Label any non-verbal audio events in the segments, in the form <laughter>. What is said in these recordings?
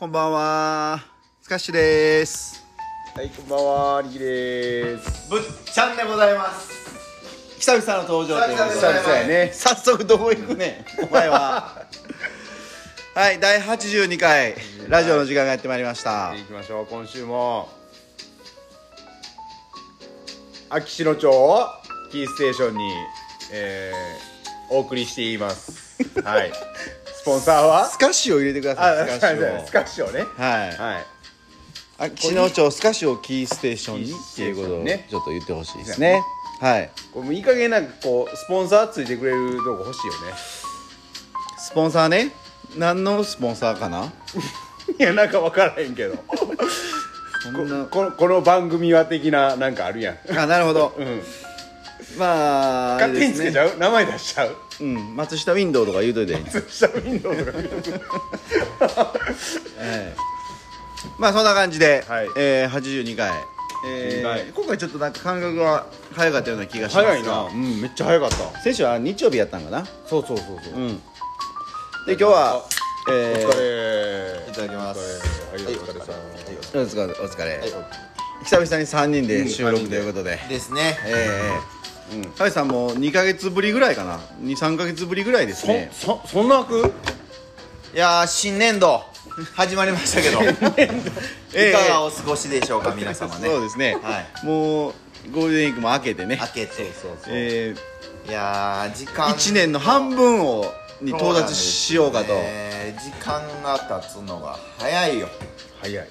こんばんは。スカッシュです。はい、こんばんは、リキです。ぶっちゃんでございます久々の登場ということで久々やね早速どこ行くねん、お前は。<laughs> はい、第82回、ラジオの時間がやってまいりました。行きましょう、今週も。秋篠町をキーステーションに、えー、お送りしています。はい。<laughs> スポンサーは？スカッシュを入れてくださあ、い、ススカカッシュを。スカッシュをね。はい。はい。あ岸野町スカッシュをキーステーションにっていうことをねちょっと言ってほしいですね。はい。これもういい加減なんかこう、スポンサーついてくれるとこ欲しいよね。スポンサーね。何のスポンサーかな？<laughs> いや、なんか分からへんけど。そんな。このこの番組は的ななんかあるやん。あ、なるほど。うん。まあ、勝手につけちう。ゃう？名前出しちゃう？うん、松下ウィンドウとか言うといて。下ウィンドウとか見とくええまあそんな感じで、はい。えー、82回、えーはい今回ちょっとなんか感覚が早かったような気がしますが。早いな。うん、めっちゃ早かった。先週は日曜日やったんかな？そうそうそうそう。うん。で今日はおえ疲れ。いただきます。お疲れ。はい、お疲れさん。ー、お疲れ。お疲れ、はい久々に3人で収録ということで、ですね。ええええハイさんも2か月ぶりぐらいかな。23か月ぶりぐらいですね。そ、そ、そんな開くいやー新年度始まりましたけど。ええいかがお過ごしでしょうか皆様ね。そうですね、はい。もうゴールデンウィークも明けてね。開けてそうそう。えいやー時ー、間1年の半分をに到達しようかと。そうなんですね。時間が経つのが早いよ。早い。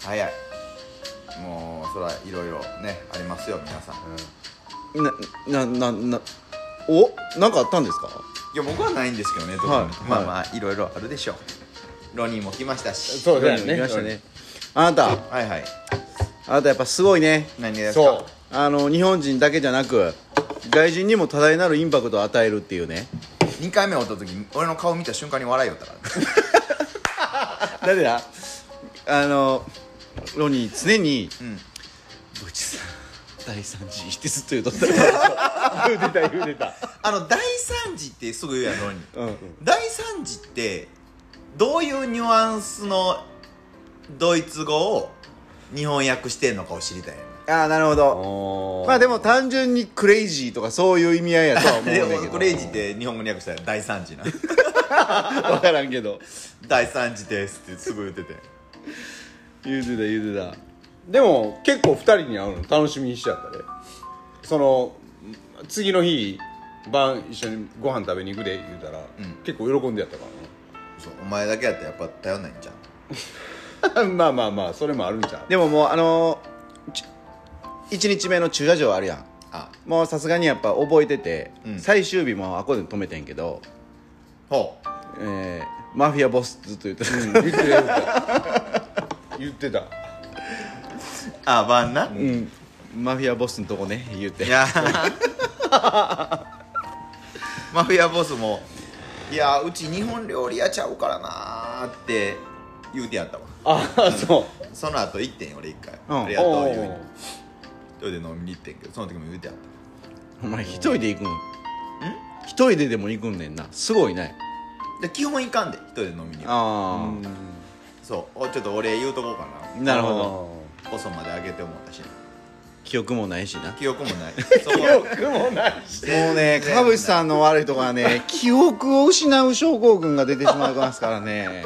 早い。もうそらいろいろねありますよ皆さんななななおなんかあったんですか？いや僕はないんですけどね特に、はいまあまあいろいろあるでしょう。ロニーも来ましたし。そうだよね。見ましたね。あなた。はいはい。あなたやっぱすごいね。何がですか？そう。あの日本人だけじゃなく外人にも多大なるインパクトを与えるっていうね。2回目会った時俺の顔見た瞬間に笑いよったから。<laughs> だってなあのロニー常にうん「ブチさん第三次」ってずっと言うとった。言うてた、言うてた。あの大惨事ってすぐ言うやんロニーうん。大惨事ってどういうニュアンスのドイツ語を日本訳してんのかを知りたいああなるほど。おまあでも単純にクレイジーとかそういう意味合いやとは思うんだでけども <laughs> クレイジーって日本語に訳したら大惨事な分 <laughs> からんけど。大惨事ですってすぐ言ってて。言うてた言うてたでも、結構二人に会うの楽しみにしちゃったね。その、次の日、晩一緒にご飯食べに行くで言うたら、ん。結構喜んでやったかそうお前だけやったらやっぱ頼んないんじゃんらな。<laughs> まあまあまあ、それもあるんちゃう？でももうあのち1日目の駐車場あるやん。あ。もうさすがにやっぱ覚えてて、うん。最終日もあこで止めてんけど、ほう。えーマフィアボスずっと言ってた、言ってた、言ってた。あ晩な、うん。マフィアボスのとこね言うて。いや。マフィアボスもいやうち日本料理屋ちゃうからなーって言うてやったわ。ああ、そう。その後行ってん俺一回、うん。ありがとうお言うにー一人で飲みに行ってんけどその時も言うてやっお前一人で行くん？一人ででも行くんねんな。すごいね。たで基本行かんで一人で飲みには。あそう。おちょっとお礼言うとこうかあなるほど細まであげて思ったし。記憶もないしな。記憶もない。<laughs> そこ記憶もないし。もうねかぶしさんの悪いとこはね <laughs> 記憶を失う症候群が出てしまいますからね。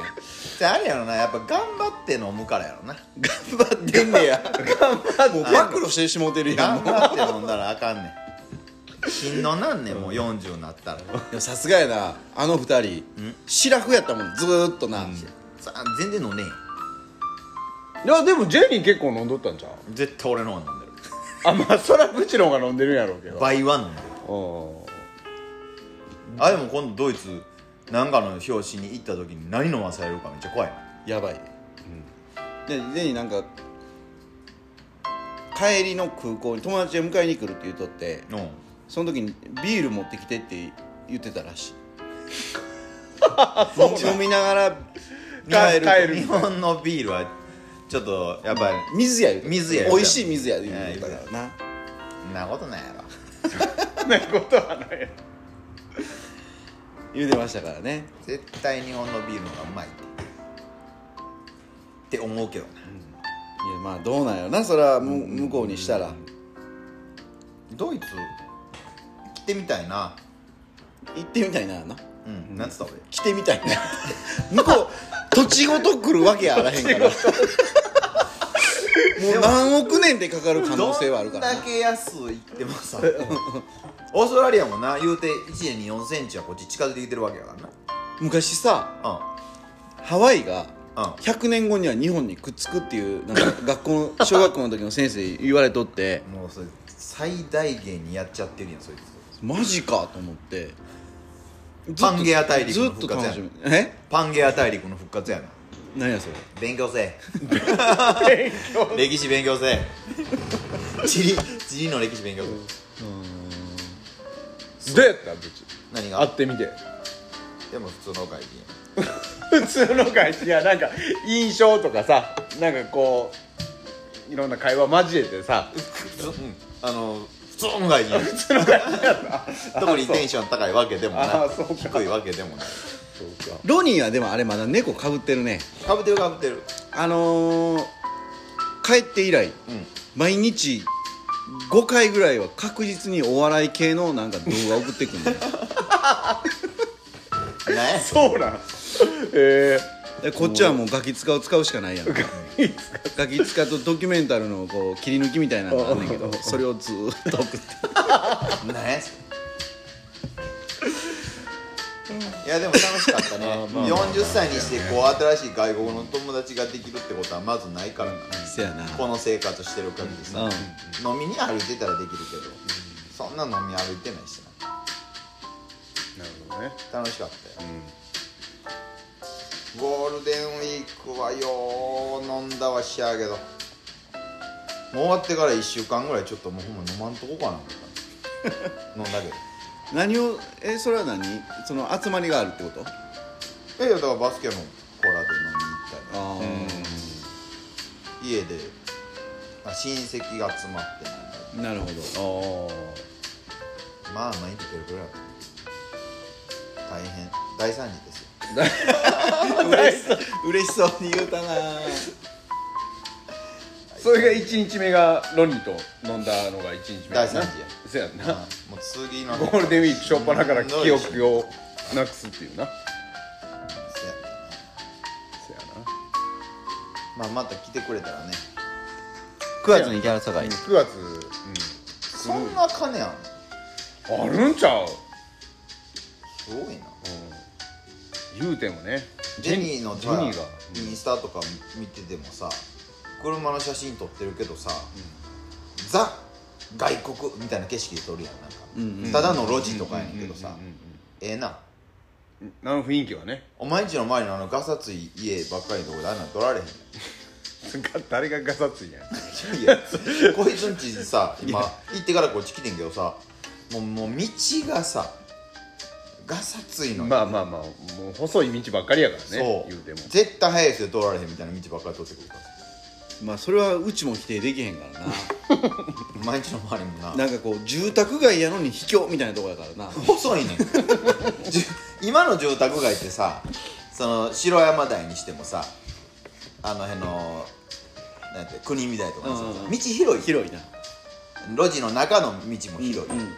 じゃああれやろなやっぱ頑張って飲むからやろな。頑張ってんねや。頑張って。もう暴露してしもてるやんもう。頑張って飲んだらあかんねん。しんどなんねんもう40になったら。さすがやな。あの二人シラフやったもんずーっとな、さ全然飲んでへんいや、でもジェニー結構飲んどったんちゃう？絶対俺の方が飲んでる。あ、まあ、そらうちの方が飲んでるんやろうけど。倍は飲んで。るうん。あでも今度ドイツなんかの表紙に行った時に何飲まされるかめっちゃ怖いな。やばい。でででなんか帰りの空港に友達が迎えに来るって言うとってうん。その時にビール持ってきてって言ってたらしい。<laughs> 飲みながら帰る帰る日本のビールはちょっとやっぱり水や言うてた。水や美味しい水や言うてたからな。そんなことないやろ。<laughs> そんなことはないや言うてましたからね。絶対日本のビールの方がうまいって。って思うけどな。いやまあどうなんやろな。それはむ向こうにしたら。ドイツ来てみたいな。行ってみたいなな。うん。なんつった俺。来てみたいな。<laughs> 向こう土地ごと来るわけやあらへんからもう何億年でかかる可能性はあるからな。どんだけ安いってもさ。オーストラリアもな言うて1年に4センチはこっち近づいてきてるわけやから昔さなハワイがうん。うん100年後には日本にくっつくっていうなんか <laughs> 学校の小学校の時の先生言われとって。もうそれ最大限にやっちゃってるやんそいつ。マジかと思って。パンゲア大陸ずっの復活やえ？パンゲア大陸の復活やな何やそれ？勉強せえ。歴史勉強せえ。地理地理の歴史勉強せえ。どうやった？ぶち何が？会ってみて。でも普通の会議普通の会社いや。なんか印象とかさなんかこういろんな会話交えてさ。うん。あの普通の会議 <laughs> 普通の会社やった。特にテンション高いわけでもない。低いわけでもないロニーはでもあれまだ猫かぶってるね。かぶってるかぶってる。あのー、帰って以来うん。毎日5回ぐらいは確実にお笑い系のなんか動画送ってくん <laughs> ねそうなん。<laughs> えでこっちはもうガキ使を使うしかないやん。えガキ使とドキュメンタルのこう切り抜きみたいなのがあんねんけどそれをずーっと送って。<laughs> 何やいやでも楽しかったね。<laughs> あまあ40歳にしてこう新しい外国の友達ができるってことはまずないからな。せやな。この生活してる限りさ、うん。飲みに歩いてたらできるけど、そんな飲み歩いてないしな。なるほどね。楽しかったよ、ゴールデンウィークはよう飲んだわしやけどもう終わってから1週間ぐらいちょっともうほんま飲まんとこかな。思った飲んだけど何をえそれは何？その集まりがあるってこと？えいやだからバスケのコラで飲みに行ったり。あ家で、まあ、親戚が集まって飲なるほど。あまあ毎日出るぐらい大変。大惨事ですよ。<laughs> 嬉しそうに言うたな。あそれが1日目がロニーと飲んだのが1日目大惨事や。そうやん。なもう次のゴールデンウィークしょっぱなから記憶をなくすっていうな。やそうやまあまた来てくれたらね。9月にギャラ高いな9月、そんな金あん、あるんちゃう、すごいな。うん、言うてもね。ジェニーのジェニーが。インスタとか見ててもさ車の写真撮ってるけどさ、ザ外国みたいな景色で撮るやんなんか、うんうん。ただの路地とかやねんけどさ、うんうんうんうんええな。うんあの雰囲気はね。お前んちの周りのあのガサつい家ばっかりのとこであんなん撮られへん。<laughs> 誰がガサついやん。<laughs> いやこいつんちさ今行ってからこっち来てんけどさもうもう道がさガサついのよ。まあまあまあもう細い道ばっかりやからねそう。言うても。絶対速い人で通られへんみたいな道ばっかり通ってくるからまあそれはうちも否定できへんから <laughs> 毎日の周りもな。ななんかこう住宅街やのに秘境みたいなとこやからな。細いねん。じゅ今の住宅街ってさその城山台にしてもさあの辺のなんて国見台とかにさ、うんうんうん。道広い。広いな。路地の中の道も広い、うん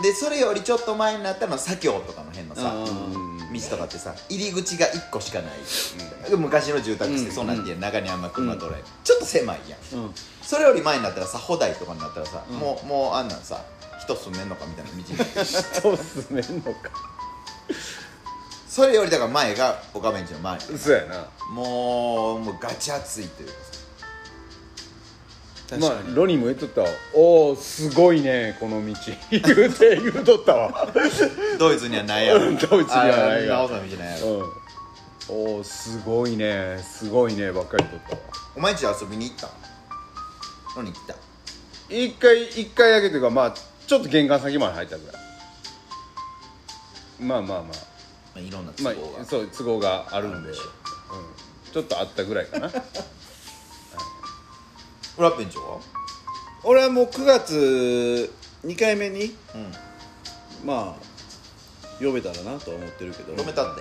でそれよりちょっと前になったのは左京とかの辺のさ、うん道とかってさ入り口が1個しかない、昔の住宅ってそうなんていう中にあんま車通らない、ちょっと狭いやん。うん。それより前になったらさ歩台とかになったらさ、うん。もうもうあんなんさ人住めんのかみたいな道に。なってるそうすめんのか。それよりだから前が岡弁地の前。そうやな。もうもうガチ熱いというかさま確かに、あロニーも言っとったわ。おおすごいねこの道。言うて言うとったわ。ドイツにはないやろ。ドイツにはないやろ。うん。おおすごいねすごいねばっかりとったわ。お前んち遊びに行ったのに来た？一回一回だけというかまあちょっと玄関先まで入ったぐらい。まあまあままあいろんな都合が、あそう都合があるんで、うん、ちょっとあったぐらいかな。フラッペンチョは？俺はもう9月2回目にうん。まあ呼べたらなとは思ってるけど。止めたって？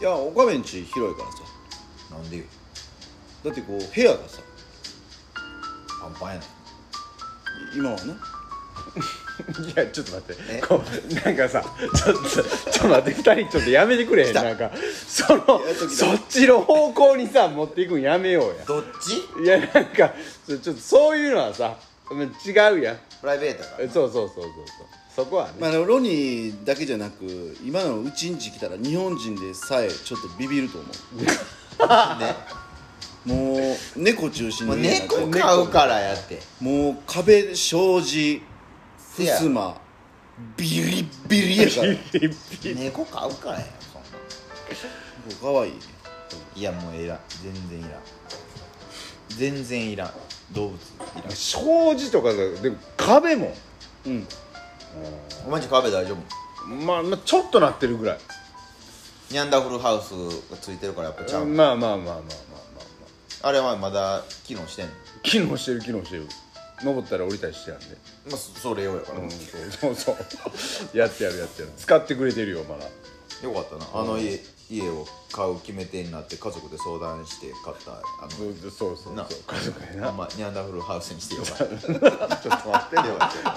いや岡弁地広いからさ。なんで？よだってこう部屋がさ。パンパンやね今はね <laughs> <laughs> いやちょっと待っえ？てこうなんかさちょっとちょっと待って二人ちょっとやめてくれへんなんか。そのそっちの方向にさ持っていくんやめようや。どっち？いやなんかちょっとそういうのはさ違うやん。プライベートかえそうそうそうそうそう。そこはね、まあ、ロニーだけじゃなく今のうちんち来たら日本人でさえちょっとビビると思 <laughs> ね。うもう猫中心に。猫飼うからやって。もう壁障子せや襖ビリビリやから。猫飼うからや。そんな。かわいいいやもういらん。全然いらん。全然いらん。動物いらん。障子とかででも壁も。うん。お前んち壁大丈夫？まあ、まあちょっとなってるぐらい。ニャンダフルハウスがついてるからやっぱちゃう、まあまあまあまあまあまあまあ。あれはまだ機能してんの？機能してる機能してる登ったら降りたりしてやんでまあそそれ用やから、うんそうそうそう。<laughs> やってやるやってやる。使ってくれてるよまだ。よかったな。あの家,、家を買う決め手になって家族で相談して買ったあそうのそうそう。なそう家族やあなんまニャンダフルハウスにしてよ。かったちょっと待って。よ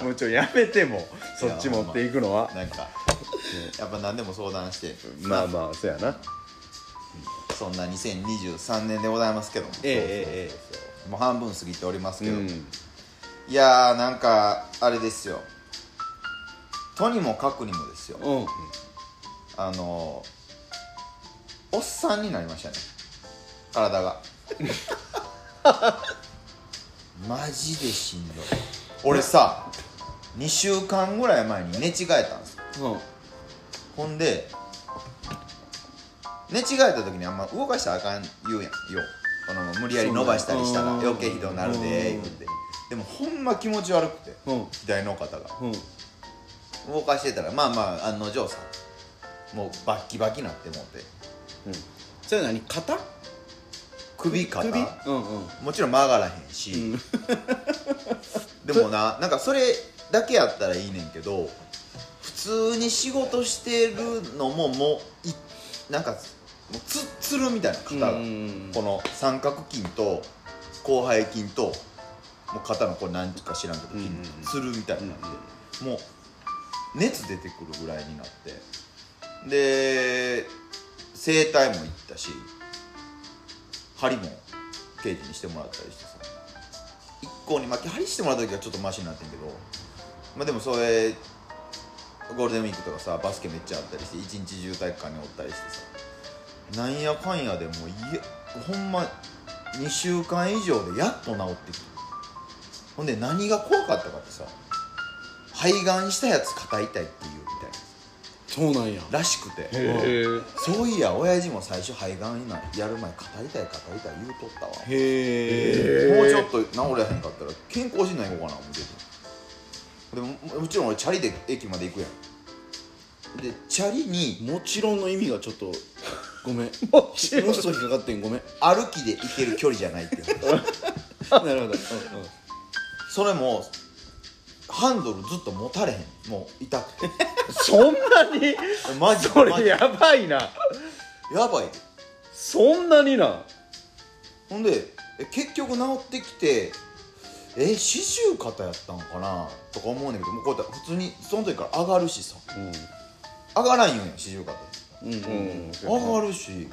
もうちょやめてもそっち持っていくのは。なんか、やっぱ何でも相談して。まあまあそうやな。そんな2023年でございますけども。えええもう半分過ぎておりますけど、うんいやーなんかあれですよ。とにもかくにもですよ。えうん。あのおっさんになりましたね。体が。<laughs> マジでしんどい。俺さ2週間ぐらい前に寝違えたんですよ。うん。ほんで寝違えた時にあんま動かしたらあかん言うやん。よこの無理やり伸ばしたりしたら余計ひどなるで言ってでもほんま気持ち悪くてうん。左の肩が。うん。動かしてたらまあまあ案の定さもうバッキバキなって思って。それ何肩？首肩？首？うんうん。もちろん曲がらへんし、<laughs> でもななんかそれだけやったらいいねんけど普通に仕事してるのももういなんかもうつっつるみたいな肩が、うんこの三角筋と広背筋ともう肩のこれ何か知らんけど筋、うんつるみたいになって、もう熱出てくるぐらいになって。で整体も行ったし針もケーキにしてもらったりしてさ。一向に巻き針してもらった時はちょっとマシになってんけどまあでもそれゴールデンウィークとかさバスケめっちゃあったりして一日中体育館におったりしてさ。なんやかんやでもういやほんま2週間以上でやっと治ってきてほんで何が怖かったかってさ肺がんしたやつ肩痛いっていうみたいな。そうなんや。らしくて。そういや親父も最初肺がんになやる前肩痛い肩痛い言うとったわ。へえもうちょっと治れへんかったら健康診断行こうかな思っててでもももちろん俺チャリで駅まで行くやん。でチャリにもちろんの意味がちょっとごめん。<laughs> もちろん。引っかかってんごめん。歩きで行ける距離じゃないっていう。<laughs> なるほど、うんそれもハンドルずっと持たれへん。もう痛くて。<laughs> そんなに？マジマジそれやばいな。やばい。でそんなにな？ほんでえ結局治ってきてえ四十肩やったんかな？とか思うねんだけどもうこうやって普通にその時から上がるしさ。上がらんよんや四十肩うんうんうん。上がるし。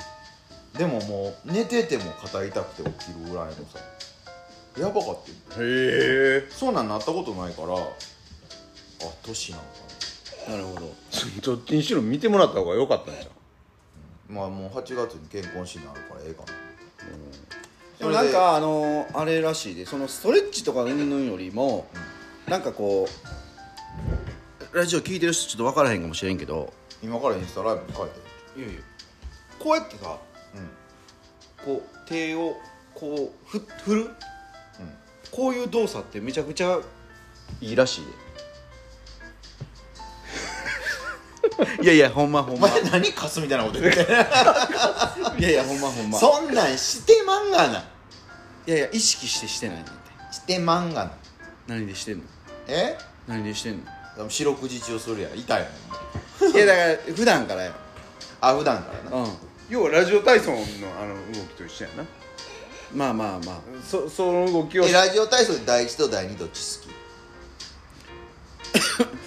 でももう寝てても肩痛くて起きるぐらいのさやばかったよ。へえ。そうなんなったことないからあ年なんかな。るほど。どっちにしろ見てもらった方が良かったんじゃん。なまあもう8月に健康診断あるからええかな。でもなんかあのあれらしいでそのストレッチとかうんぬんよりも、なんかこうラジオ聞いてる人ちょっと分からへんかもしれんけど今からインスタライブに書いてるいやいや。こうやってさうん。こう手をこうふ振る、こういう動作ってめちゃくちゃいいらしいで。<laughs> いやいやほんまほんま。何カスみたいなこと言って。いやいやほんまほんま。そんなんしてまんがな。いやいや意識してしてないねんて。してまんがな。何でしてんの？え？何でしてんの？でも四六時中するや。ん痛いもんいやだから普段からよあ普段からな。うん。要はラジオ体操のあの動きと一緒やなまあまあまあ。そその動きを。えラジオ体操で第一と第二どっち好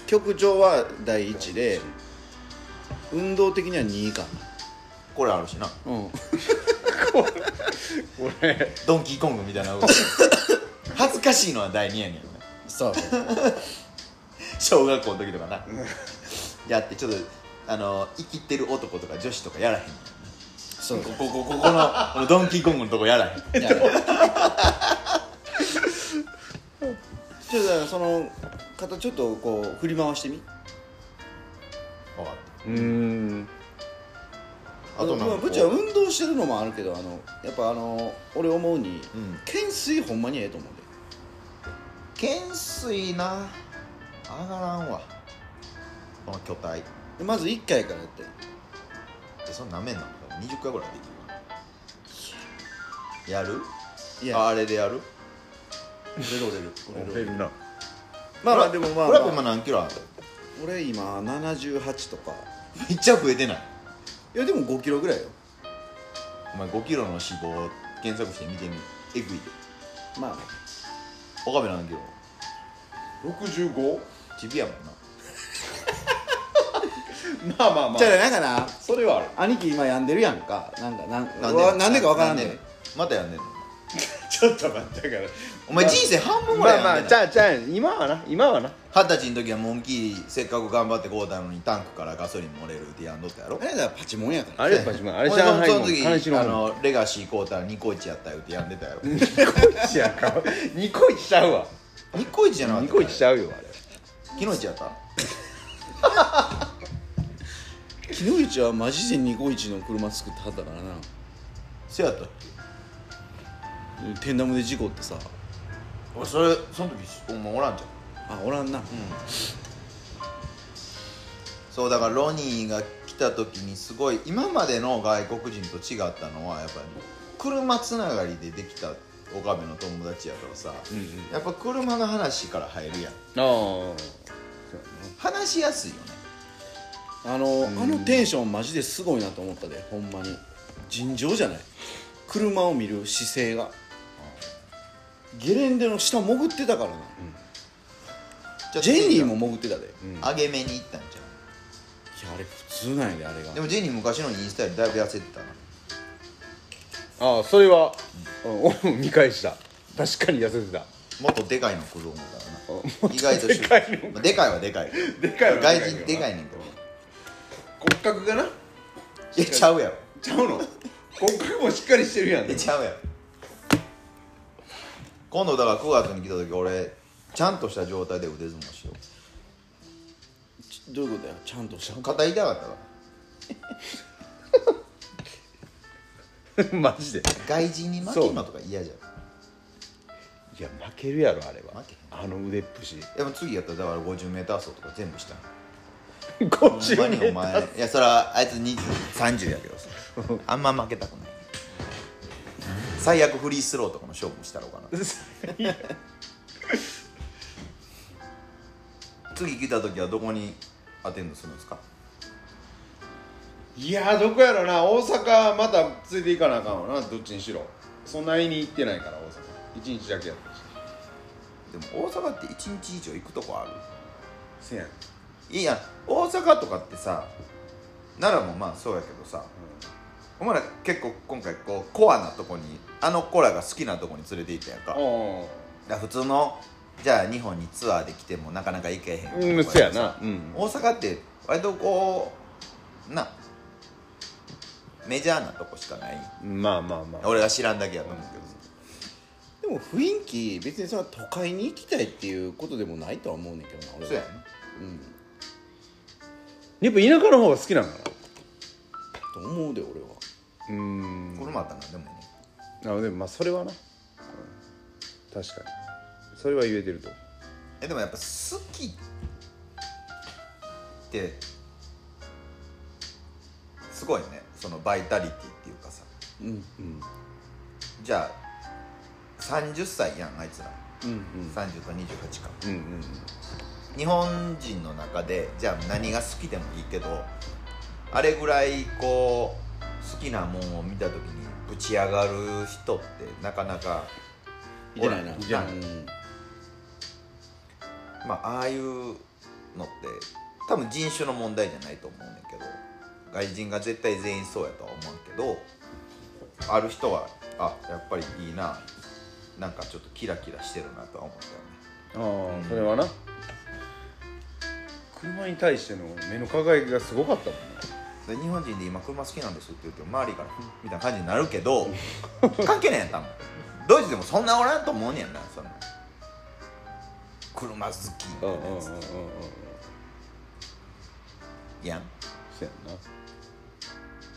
局長 <coughs> は第一で運動的には2位かきこれあるしな。なうん。<laughs> 俺ドンキーコングみたいな動き。<laughs> 恥ずかしいのは第二やねん。そう。小学校の時とかな。やってちょっとあの生きてる男とか女子とかやらへんねんそうこここここのこのドンキーコングのとこやらへんいやちょっとだからその肩ちょっとこう振り回してみ。分かっうーん。たあとなんかこう。まあぶっちゃん運動してるのもあるけどあのやっぱあの俺思うに、うん。懸垂ほんまにええと思うで。懸垂な。上がらんわ。この巨体。でまず1回からやって。でそんなめんな20回ぐらいできる。やる？いや。ああれでやる？折れる折れる。折れる折れるな。まあまあでもまあ、まあ、何キロある俺今78とか。めっちゃ増えてない？いやでも5キロぐらいよ。お前5キロの脂肪を検索して見てみ。えぐいで。まあ岡部何キロ？65? チビやもんなまあまあまあ。じゃあなんかなそれはある。兄貴今病んでるやんか。なんかなんなんわなんでかわからんねなんでまたやんねん。の <laughs> ちょっと待ってだから。お前人生半分ぐらいまあまあやんでな。いじゃあじゃあ今はな今はな。二十歳の時はモンキーせっかく頑張ってこうたのにタンクからガソリン漏れるってやんどったやろ。あれだパチモンやから。あれやっぱ自分あれ上海もその時あのレガシーこうたらニコイチやったよってやんでたやろ。ニコイチやか。<laughs> ニコイチちゃうわ。ニコイチじゃなかったニコイチちゃうよあれ。昨日イチやった？昨日一はマジでニコイチの車作ってはったからな。せやった。っけテンダムで事故ってさ。俺それその時お前おらんじゃん。あおらんな、そうだからロニーが来た時にすごい今までの外国人と違ったのはやっぱり車つながりでできた岡部の友達やからさ、やっぱ車の話から入るやん。あ話しやすいよねあの、あのテンションマジですごいなと思ったで。ほんまに。尋常じゃない。車を見る姿勢が。ゲレンデの下潜ってたからな、ちょっとジェニーも潜ってたで、い上げ目に行ったんじやあれ普通なんやであれが。ゃんでもジェニー昔のインスタよりだいぶ痩せてたな。あああそれは、うん、俺 <laughs> も見返した。確かに痩せてた。もっとでかいの来る思うからな。意外とでかいのまあでかいはでかい。でかいはでかい外人でかいねんけど骨格がな。いやちゃうやろちゃうの？骨格もしっかりしてるやん。えちゃうやろ今度だから9月に来た時俺ちゃんとした状態で腕相撲しよちどういうことや？ちゃんとした？う肩痛かったから <laughs> マジで？外人に負けるのとか嫌じゃん。いや負けるやろあれは。負けあの腕っぷし。でも次やったらだから 50m 走とか全部した50ほんまにお前いやそれはあいつ2030やけどさ。あんま負けたくない。最悪フリースローとかの勝負したろうかな。次来た時はどこにアテンドするんですか？いやどこやろな。大阪また連れて行かなあかんわな。どっちにしろ。そんなに行ってないから大阪。一日だけやったし。でも大阪って1日以上行くとこある？せやんいいやん。大阪とかってさ奈良もまあそうやけどさ、お前ら結構今回こうコアなとこにあの子らが好きなとこに連れて行ったやんか。だ普通のじゃあ日本にツアーで来てもなかなか行けへんあうんそやな。うん大阪って割とこうなメジャーなとこしかない。まあまあまあ。俺が知らんだけやと思うけどでも雰囲気別にそれは都会に行きたいっていうことでもないとは思うねんけどな俺は。そうやねうんやっぱ田舎の方が好きなんかなと思うで俺は。うーん。これもあったら何でもね。あでもまあそれはな、うん。確かに。それは言えてると。えでもやっぱ好きってすごいね。そのバイタリティっていうかさ。うんうん。じゃあ30歳やんあいつら。うんうん。30と28かうんうん日本人の中でじゃあ何が好きでもいいけどあれぐらいこう好きなもんを見た時にぶち上がる人ってなかなかいてないな。ないうん。まあああいうのって多分人種の問題じゃないと思うねんけど外人が絶対全員そうやとは思うけどある人はあやっぱりいいななんかちょっとキラキラしてるなとは思ったよね。ああそれはな車に対しての目の輝きがすごかったもんねで日本人で今車好きなんですって言うと周りから「ふんみたいな感じになるけど関係ないやん多分。ドイツでもそんなおらんと思うねやんなその。車好き。みたいなやつやんそうやん。な。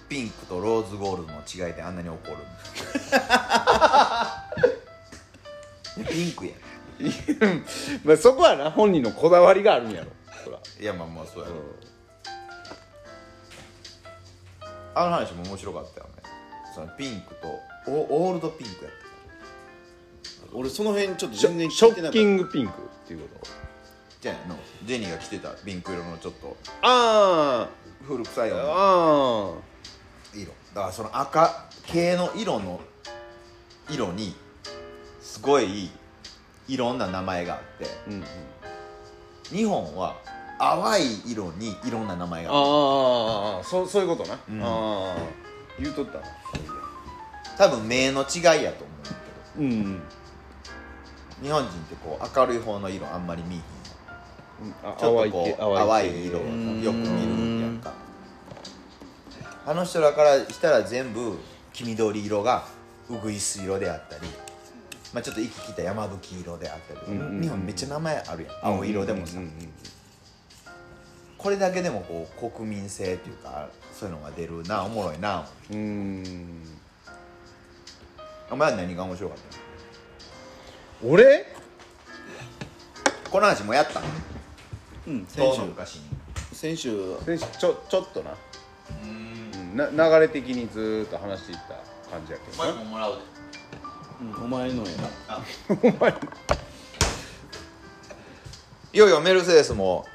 ピンクとローズゴールドの違いであんなに怒る <laughs> ピンクやん。まあそこはな本人のこだわりがあるんやろいやまあまあそうやろ、うあの話も面白かったよね。そのピンクとオオールドピンクやった俺その辺ちょっと全然ショッキ聞いてなかっングピンクっていうこと？じゃあのジェニーが着てたピンク色のちょっとあ古臭いようなあ色。だからその赤系の色の色にすごいいろんな名前があって。うんうん。日本は淡い色にいろんな名前が。あるああそうそういうことな、うん。ああ言うとった。な多分目の違いやと思うんだけうんど。日本人ってこう明るい方の色あんまり見えひんあちょっとこ系う淡い系色をんよく見るやんか。あの人らからしたら全部黄緑色がウグイス色であったり、まあ、ちょっと息切った山吹色であったり、うんうんうん日本めっちゃ名前あるやん。青色でもさ、うんうんこれだけでもこう国民性っていうかそういうのが出るなおもろいな。うん。うんお前は何が面白かったの？俺？この話もやったの？うん先週。昔に。先週。先週ちょちょっとな,、うん、な流れ的にずーっと話していった感じやけどな。ももらうで。うんお前のやあ。<laughs> お前いよいよメルセデスも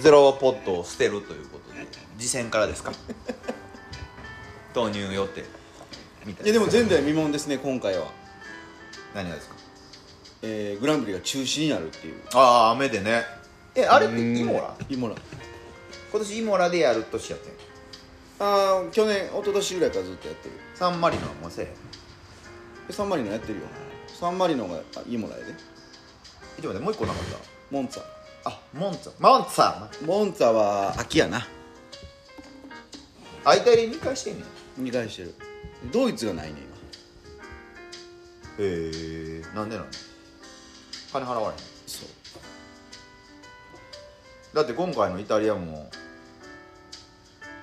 ゼロポットを捨てるということで次戦からですか？<laughs> 投入予定みたいいやでも前代未聞ですね今回は、何がですか？えーグランプリが中止になるっていう。ああ雨でね。えあれってうん。イモラ？イモラ。今年イモラでやる年やってんああ去年一昨年ぐらいからずっとやってる。サンマリノはもうせえへん。でサンマリノやってるよ。サンマリノがあイモラやで。えちょっと待ってもう一個なかっモンツァ。たあモンツァ。モンツァ。なモンツァは秋やな。相対で2回してんねん。2回してる。ドイツがないね今。へえなんでなの金払われへん。そう。だって今回のイタリアも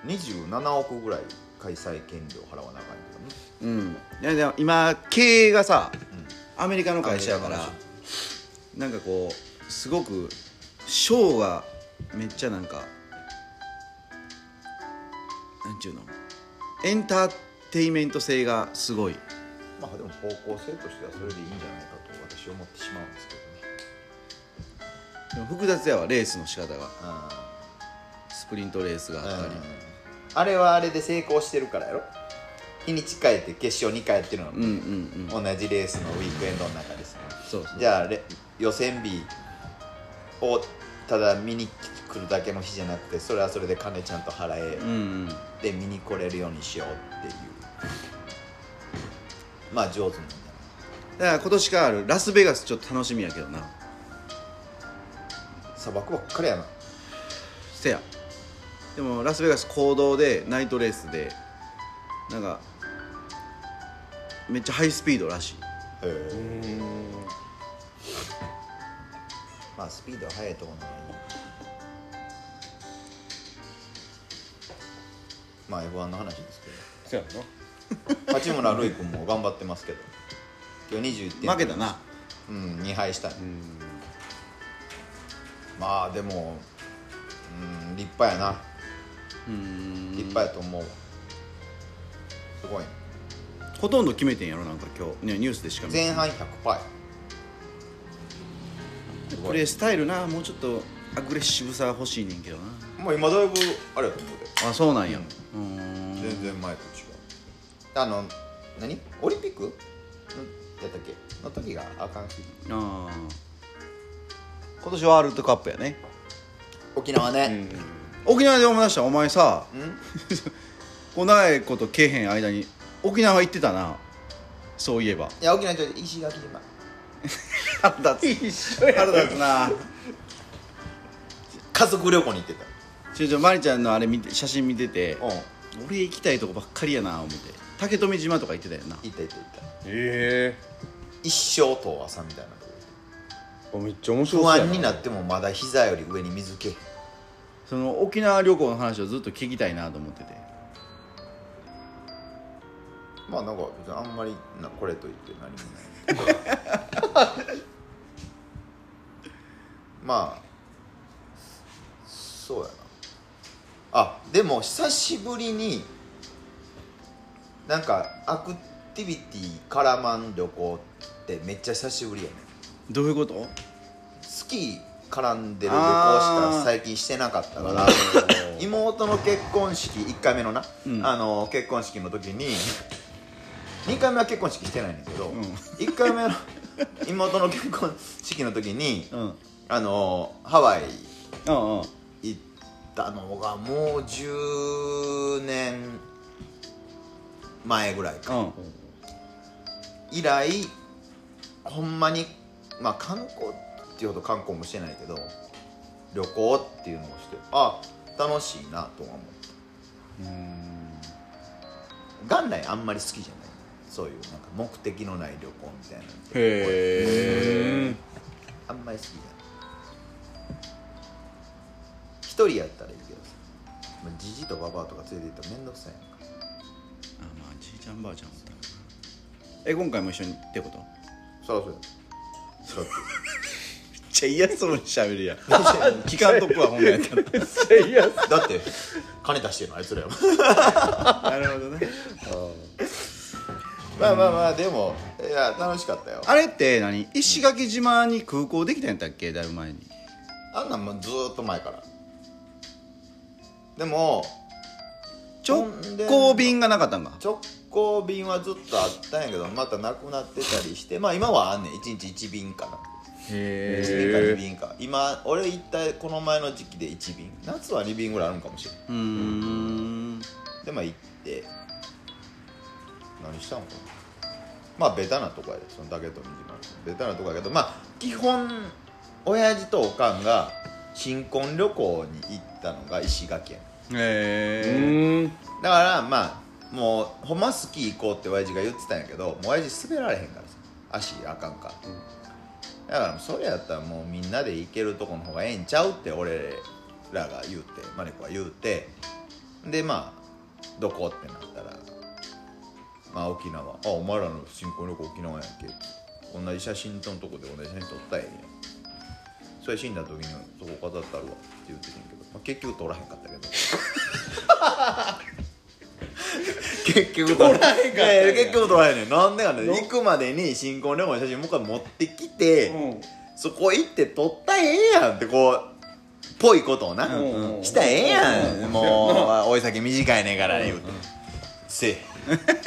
27億ぐらい開催権料払わなあかんけどね。うん。いやでも今経営がさうん。アメリカの会社やからなんかこうすごくショーがめっちゃなんかなんちゅうの？エンターテイメント性がすごい。まあでも方向性としてはそれでいいんじゃないかと私は思ってしまうんですけどね。でも複雑やわレースの仕方が。あスプリントレースがあったり。あれはあれで成功してるからやろ？日にち変えて決勝2回やってるのうんうんうん。同じレースのウィークエンドの中ですね。そう。じゃあレ予選日をただ見に来るだけの日じゃなくてそれはそれで金ちゃんと払え、うんうん。で見に来れるようにしようっていう。まあ上手なんじだから今年からあるラスベガスちょっと楽しみやけどな。砂漠ばっかりやな。せや。でもラスベガス公道でナイトレースでなんかめっちゃハイスピードらしい。へえうんまあスピードは速いと思うんだけどまあ F1 の話ですけそうやど八村塁君も頑張ってますけど。今日21点。負けたな。うん2敗したうん。まあでもうん立派やな。うん。立派やと思う。わすごい。ねほとんど決めてんやろなんか今日。ねニュースでしか見て前半100%やすごいプレースタイルなもうちょっとアグレッシブさ欲しいねんけどな。もう今だいぶあれやと思うで。あそうなんや。うん。全然前と違う。あの何？オリンピック？のやったっけ？の時があかんしああ。今年ワールドカップやね。沖縄ね。沖縄で思い出した？お前さうん、こう長いことけえへん間に沖縄行ってたな。そういえば。いや沖縄ちょっと石垣島腹立つ。腹立つな。家族旅行に行ってた。ちょちょまりちゃんのあれ見て写真見ててうん。俺行きたいとこばっかりやな思って。竹富島とか行ってたよな。行った行った行った。え。一生遠浅みたいなとこ。えめっちゃ面白不そうや安になってもまだ膝より上に水けその沖縄旅行の話をずっと聞きたいなと思ってて。まあなんか別にあんまりなこれといって何もない <laughs> まあそうやな。あでも久しぶりになんかアクティビティ絡まん旅行ってめっちゃ久しぶりやねどういうこと？スキー絡んでる旅行しか最近してなかったから <laughs> 妹の結婚式1回目のな、うん。あの結婚式の時に2回目は結婚式してないんだけど、ん。1回目の妹の結婚式の時に、うん。あのハワイ行ったのがもう10年前ぐらいか、うん。以来ほんまにまあ観光っていうほど観光もしてないけど旅行っていうのをしてあ楽しいなとは思った。元来あんまり好きじゃないそういうなんか目的のない旅行みたいなへえあんまり好きじゃない。一人やったらいいけどさ。まあじじとばばあとか連れて行ったら面倒くさいやん。かあまあじいちゃんばあちゃんおったなえ今回も一緒にってこと？めっそらそうやそらちゃ嫌そうにしゃべるや。ん聞かんとくわほんまやったら。<laughs> だって金出してるのあいつらやもん。<laughs> なるほどね <laughs> まあまあまあでもいや楽しかったよ。あれって何？石垣島に空港できたんやったっけ？だいぶ前に。あんなんもうずーっと前から。でも直行便がなかったんか？直行便はずっとあったんやけどまたなくなってたりしてまあ今はあんねん。1日1便かな。へ1便か2便か。今俺行ったこの前の時期で1便。夏は2便ぐらいあるんかもしれん。うーん。でまあ行って何したん。かなまあベタなとこやでそのだけとベタなとこやけどまあ基本親父とおかんが新婚旅行に行ったのが石垣やねん。うへえだからまあもうほんまスキー行こうって親父が言ってたんやけどもう親父滑られへんからさ足あかんから、だからそれやったらもうみんなで行けるとこの方がええんちゃうって俺らが言うてマネコが言うて。でまあどこってなったらまあ沖縄。あお前らの新婚旅行沖縄やんけ。同じ写真とのとこで同じ写真撮ったらええねんそれ死んだ時にそこ飾ってあるわ。って言っててんけど、まあ、結局撮らへんかったけど。結局撮らへんかった結局撮らへんねん。なんでかね行くまでに新婚旅行の写真もう一回持ってきて、そこ行って撮ったらええやんってこうぽいことをな、んしたらええやん、もうおい先短いねんから言うて、せえわから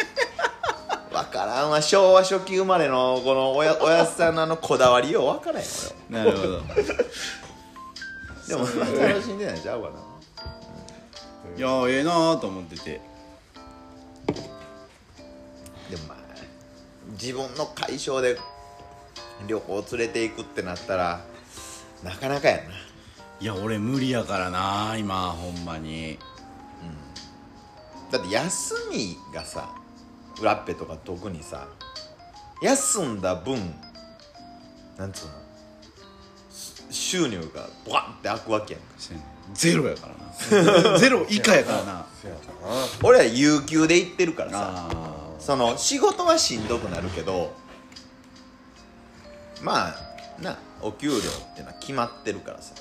んわ昭和初期生まれのこのおや <laughs> おやっさんのあのこだわりようわからんよ。なるほど。俺でも楽しんでないんちゃうかな。いやええなと思ってて。でもまあ自分の解消で旅行連れていくってなったらなかなかやな。いや俺無理やからな今ほんまに。だって休みがさラッペとか特にさ休んだ分なんつうのす収入がボカンって開くわけやんか。ゼロやからな。<laughs> ゼロ以下やからな。俺は有給で行ってるからさあその仕事はしんどくなるけどまあなお給料っていうのは決まってるからさ。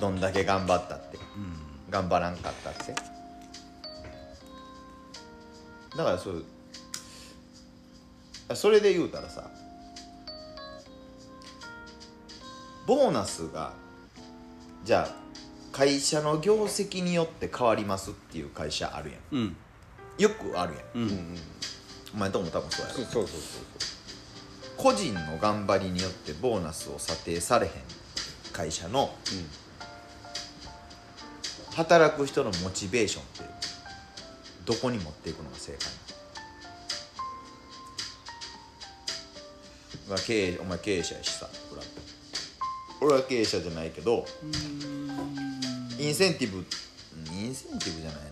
どんだけ頑張ったって。ーうん。頑張らんかったってだからそうあそれで言うたらさボーナスがじゃあ会社の業績によって変わりますっていう会社あるやん。うん。よくあるやん。うん。お前んとこも多分そうや。ろそうそうそう。個人の頑張りによってボーナスを査定されへん会社の働く人のモチベーションってどこに持っていくのが正解なの？まあ経営お前経営者やしさ俺は。俺は経営者じゃないけどインセンティブインセンティブじゃないな。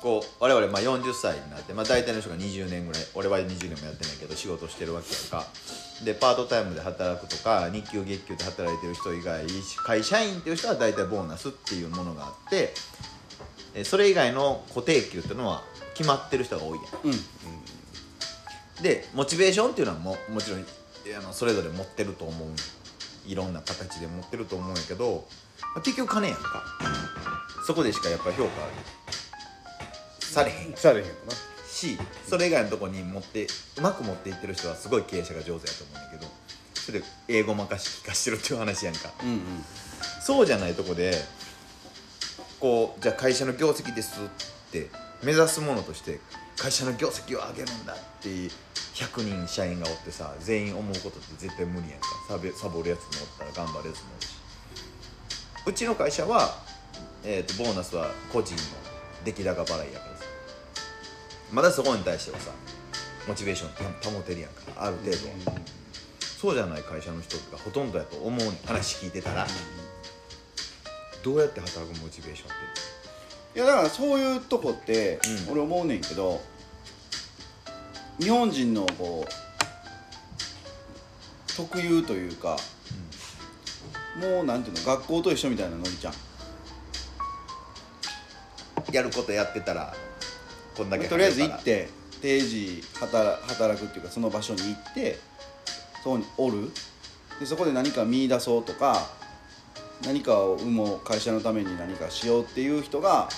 こう我々まあ40歳になって、まあ、大体の人が20年ぐらい俺は20年もやってないけど仕事してるわけやんか。でパートタイムで働くとか日給月給で働いてる人以外会社員っていう人は大体ボーナスっていうものがあってえそれ以外の固定給っていうのは決まってる人が多いやん。うん。でモチベーションっていうのはももちろんあのそれぞれ持ってると思う。いろんな形で持ってると思うんやけど、まあ結局金やんか。そこでしかやっぱり評価されへん。されへんよな。しそれ以外のとこに持ってうまく持っていってる人はすごい経営者が上手やと思うんだけどそれで英語任し聞かしてるっていう話やんか。うんうん。そうじゃないとこでこうじゃあ会社の業績ですって目指すものとして会社の業績を上げるんだって100人社員がおってさ全員思うことって絶対無理やんか。サボサボるやつもおったら頑張るやつもおるし。うちの会社は、えー、とボーナスは個人の出来高払いやからさ。まだそこに対してはさモチベーションた保てるやんか。ある程度。は、そうじゃない会社の人がほとんどやと思う話聞いてたら、どうやって働くモチベーションって？いやだからそういうとこって、うん。俺思うねんけど日本人のこう特有というか、もうなんていうの学校と一緒みたいなノリちゃん。やることやってたらこんだけとりあえず行って定時働働くっていうかその場所に行ってそこにおる。でそこで何か見出そうとか何かを生もう会社のために何かしようっていう人が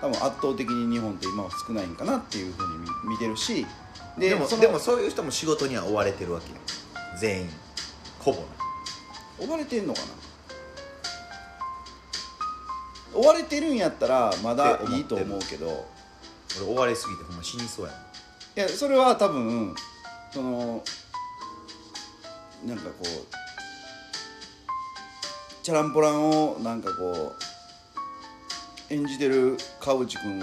多分圧倒的に日本って今は少ないんかなっていうふうに見見てるしでもでもそういう人も仕事には追われてるわけよ全員。ほぼな追われてんのかな？追われてるんやったらまだいいと思うけど。俺追われすぎてほんま死にそうやいやそれは多分そのなんかこうチャランポランをなんかこう演じてる川内君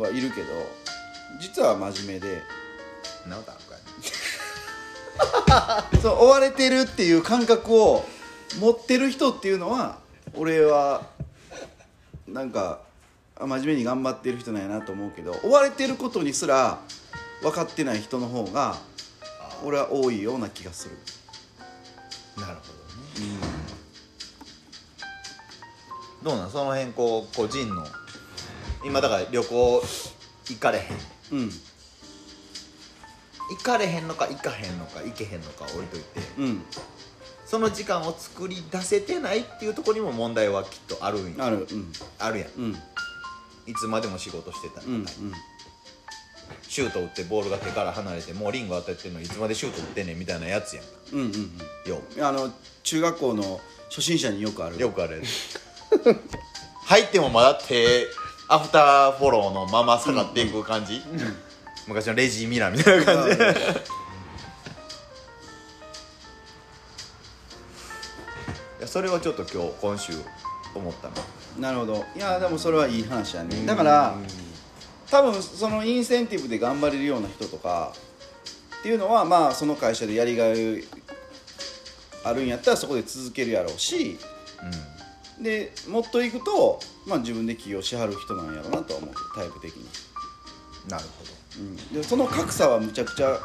はいるけど実は真面目で。なことあるかいそう追われてるっていう感覚を持ってる人っていうのは俺はなんかあ真面目に頑張ってる人なんやなと思うけど追われてることにすら分かってない人の方が俺は多いような気がする。なるほどねどうなん？その辺こう個人の。今だから旅行行かれへん。うん。行かれへんのか行かへんのか行けへんのか置いといて。うん。その時間を作り出せてないっていうところにも問題はきっとあるんや。ある。うん。あるやん。うん。いつまでも仕事してたら、うんうん。シュート打ってボールが手から離れてもうリング当たってんのにいつまでシュート打ってんねんみたいなやつやん。かうんうん。よう。んあの中学校の初心者によくある。よくある入ってもまだ手アフターフォローのまま下がっていく感じ、昔のレジー・ミラーみたいな感じ。でいやそれはちょっと今日今週思ったな。なるほど。いやでもそれはいい話やね。だから多分そのインセンティブで頑張れるような人とかっていうのはまあその会社でやりがいあるんやったらそこで続けるやろうしでもっといくと、まあ、自分で起業しはる人なんやろうなとは思うタイプ的に、なるほど。うん、でその格差はむちゃくちゃ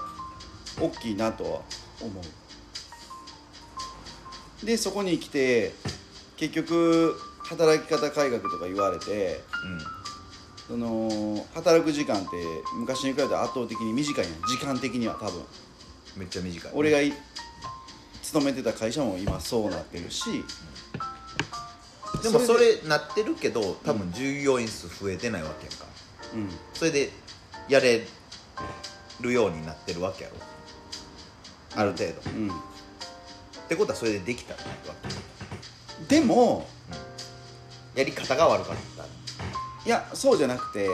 大きいなとは思う。でそこに来て結局働き方改革とか言われてその働く時間って昔に比べて圧倒的に短いやん。時間的には多分。うんめっちゃ短い。俺がい勤めてた会社も今そうなってるしでもそれれなってるけど多分従業員数増えてないわけやんか。うん。それでやれるようになってるわけやろ。ある程度、っうん。てことはそれでできたわけ。でもやり方が悪かった。いやそうじゃなくて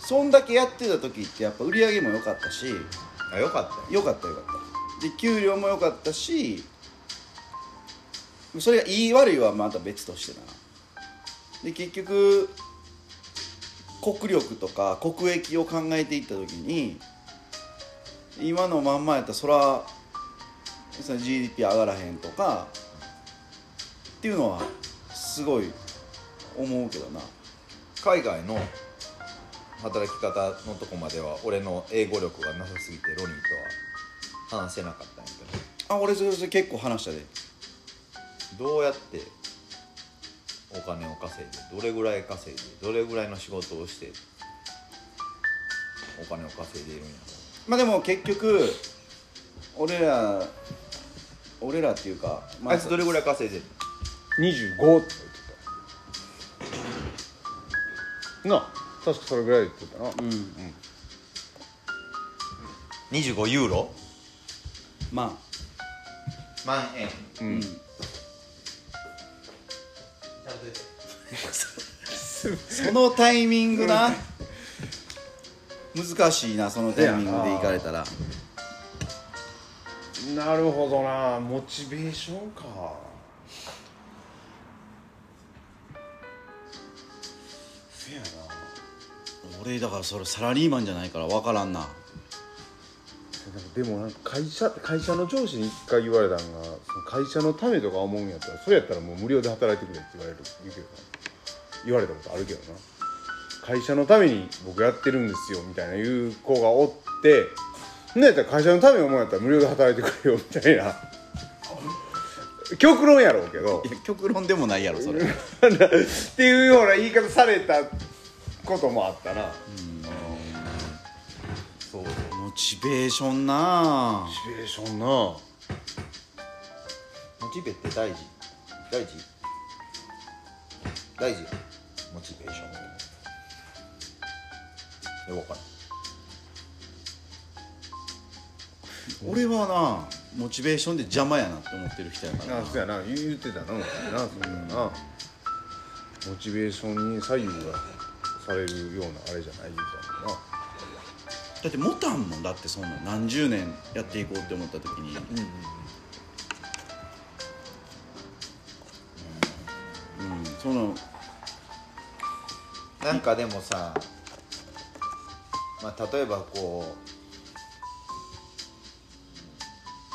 そんだけやってた時ってやっぱ売り上げも良かったしあよかったよ。良かった良かった。で給料も良かったしそれがいい悪いはまた別としてな。で結局国力とか国益を考えていった時に今のまんまやったらそらその GDP 上がらへんとかっていうのはすごい思うけどな。海外の働き方のとこまでは俺の英語力がなさすぎてロニーとは話せなかったんやけあ俺それそれ結構話したでどどうやってお金を稼いでどれぐらい稼いでどれぐらいの仕事をしてお金を稼いでいるんやまあでも結局俺ら俺らっていうか、まあいつどれぐらい稼いでる25って言ってた。なあ確かそれぐらい言ってたな。うん。の25ユーロ？ま万円。あうん <laughs> そのタイミングな。難しいなそのタイミングで行かれたら。なるほどな。モチベーションか。せやな。俺だからそれサラリーマンじゃないから分からんなでもなんか会社会社の上司に一回言われたんがその会社のためとか思うんやったらそれやったらもう無料で働いてくれって言われる言うけどな。言われたことあるけどな。会社のために僕やってるんですよみたいな言う子がおってなんやったら会社のために思うんやったら無料で働いてくれよみたいな。極論やろうけど。極論でもないやろそれ。っていうような言い方されたこともあったな。そうモチベーションな。モチベーションな。モチベって大事。大事？大事やモチベーション。え分からん俺はなモチベーションで邪魔やなって思ってる人やからな。あそうやな。言言ってたななそうやな。モチベーションに左右がされるようなあれじゃない？言うたもんなだって持たんもんだってそんな何十年やっていこうって思った時に。うんその。なんかでもさ、まあ、例えばこ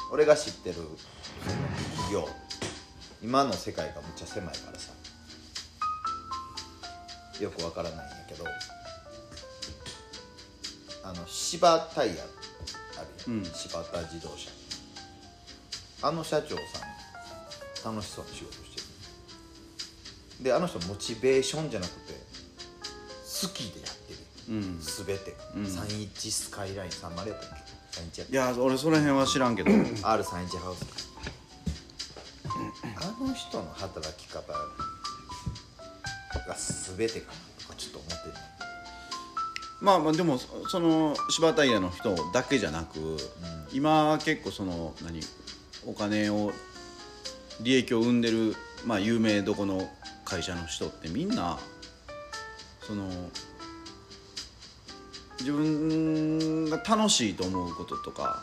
う俺が知ってる企業。今の世界がめっちゃ狭いからさ。よくわからないんやけどあの柴タイヤあるやん、うん。柴田自動車。あの社長さん楽しそうに仕事してる。であの人モチベーションじゃなくて好きでやってる。うん。全て、うん。31スカイライン30やったっけ？31やっいや俺その辺は知らんけど。<clears throat> R31 ハウス。あの人の働き方が全てかなとかちょっと思ってるまあまあでもそその柴田屋の人だけじゃなく、今結構その何お金を利益を生んでる、まあ、有名どこの会社の人ってみんなその自分が楽しいと思うこととか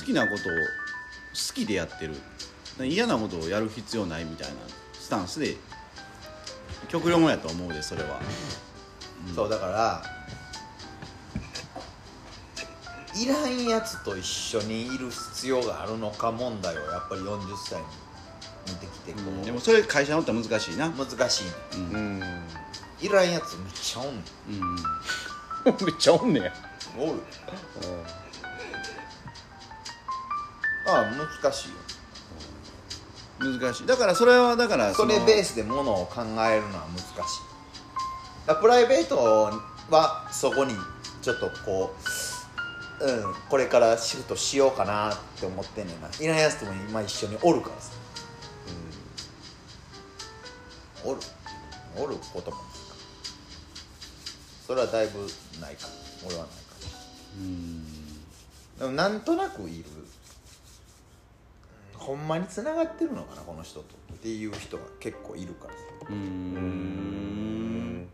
好きなことを好きでやってる。嫌なことをやる必要ないみたいなスタンスで極論やと思うでそれは。そうだからいらんやつと一緒にいる必要があるのか問題をやっぱり40歳に見てきてこう、でもそれ会社におったら難しいな。難しいね。うん。いらんやつめっちゃおんねうん。<laughs> めっちゃおんねや。んおる。ああ難しいよ。難しい。だからそれはだからそれのベースでものを考えるのは難しい。だからプライベートはそこにちょっとこううんこれからシフトしようかなって思ってんねんな。いらんやつとも今一緒におるからさ、うん、おる。おることもそれはだいぶないか。俺はないか。うん。でもなんとなくいる。ほんまにつながってるのかなこの人とっていう人が結構いるから。さうーん。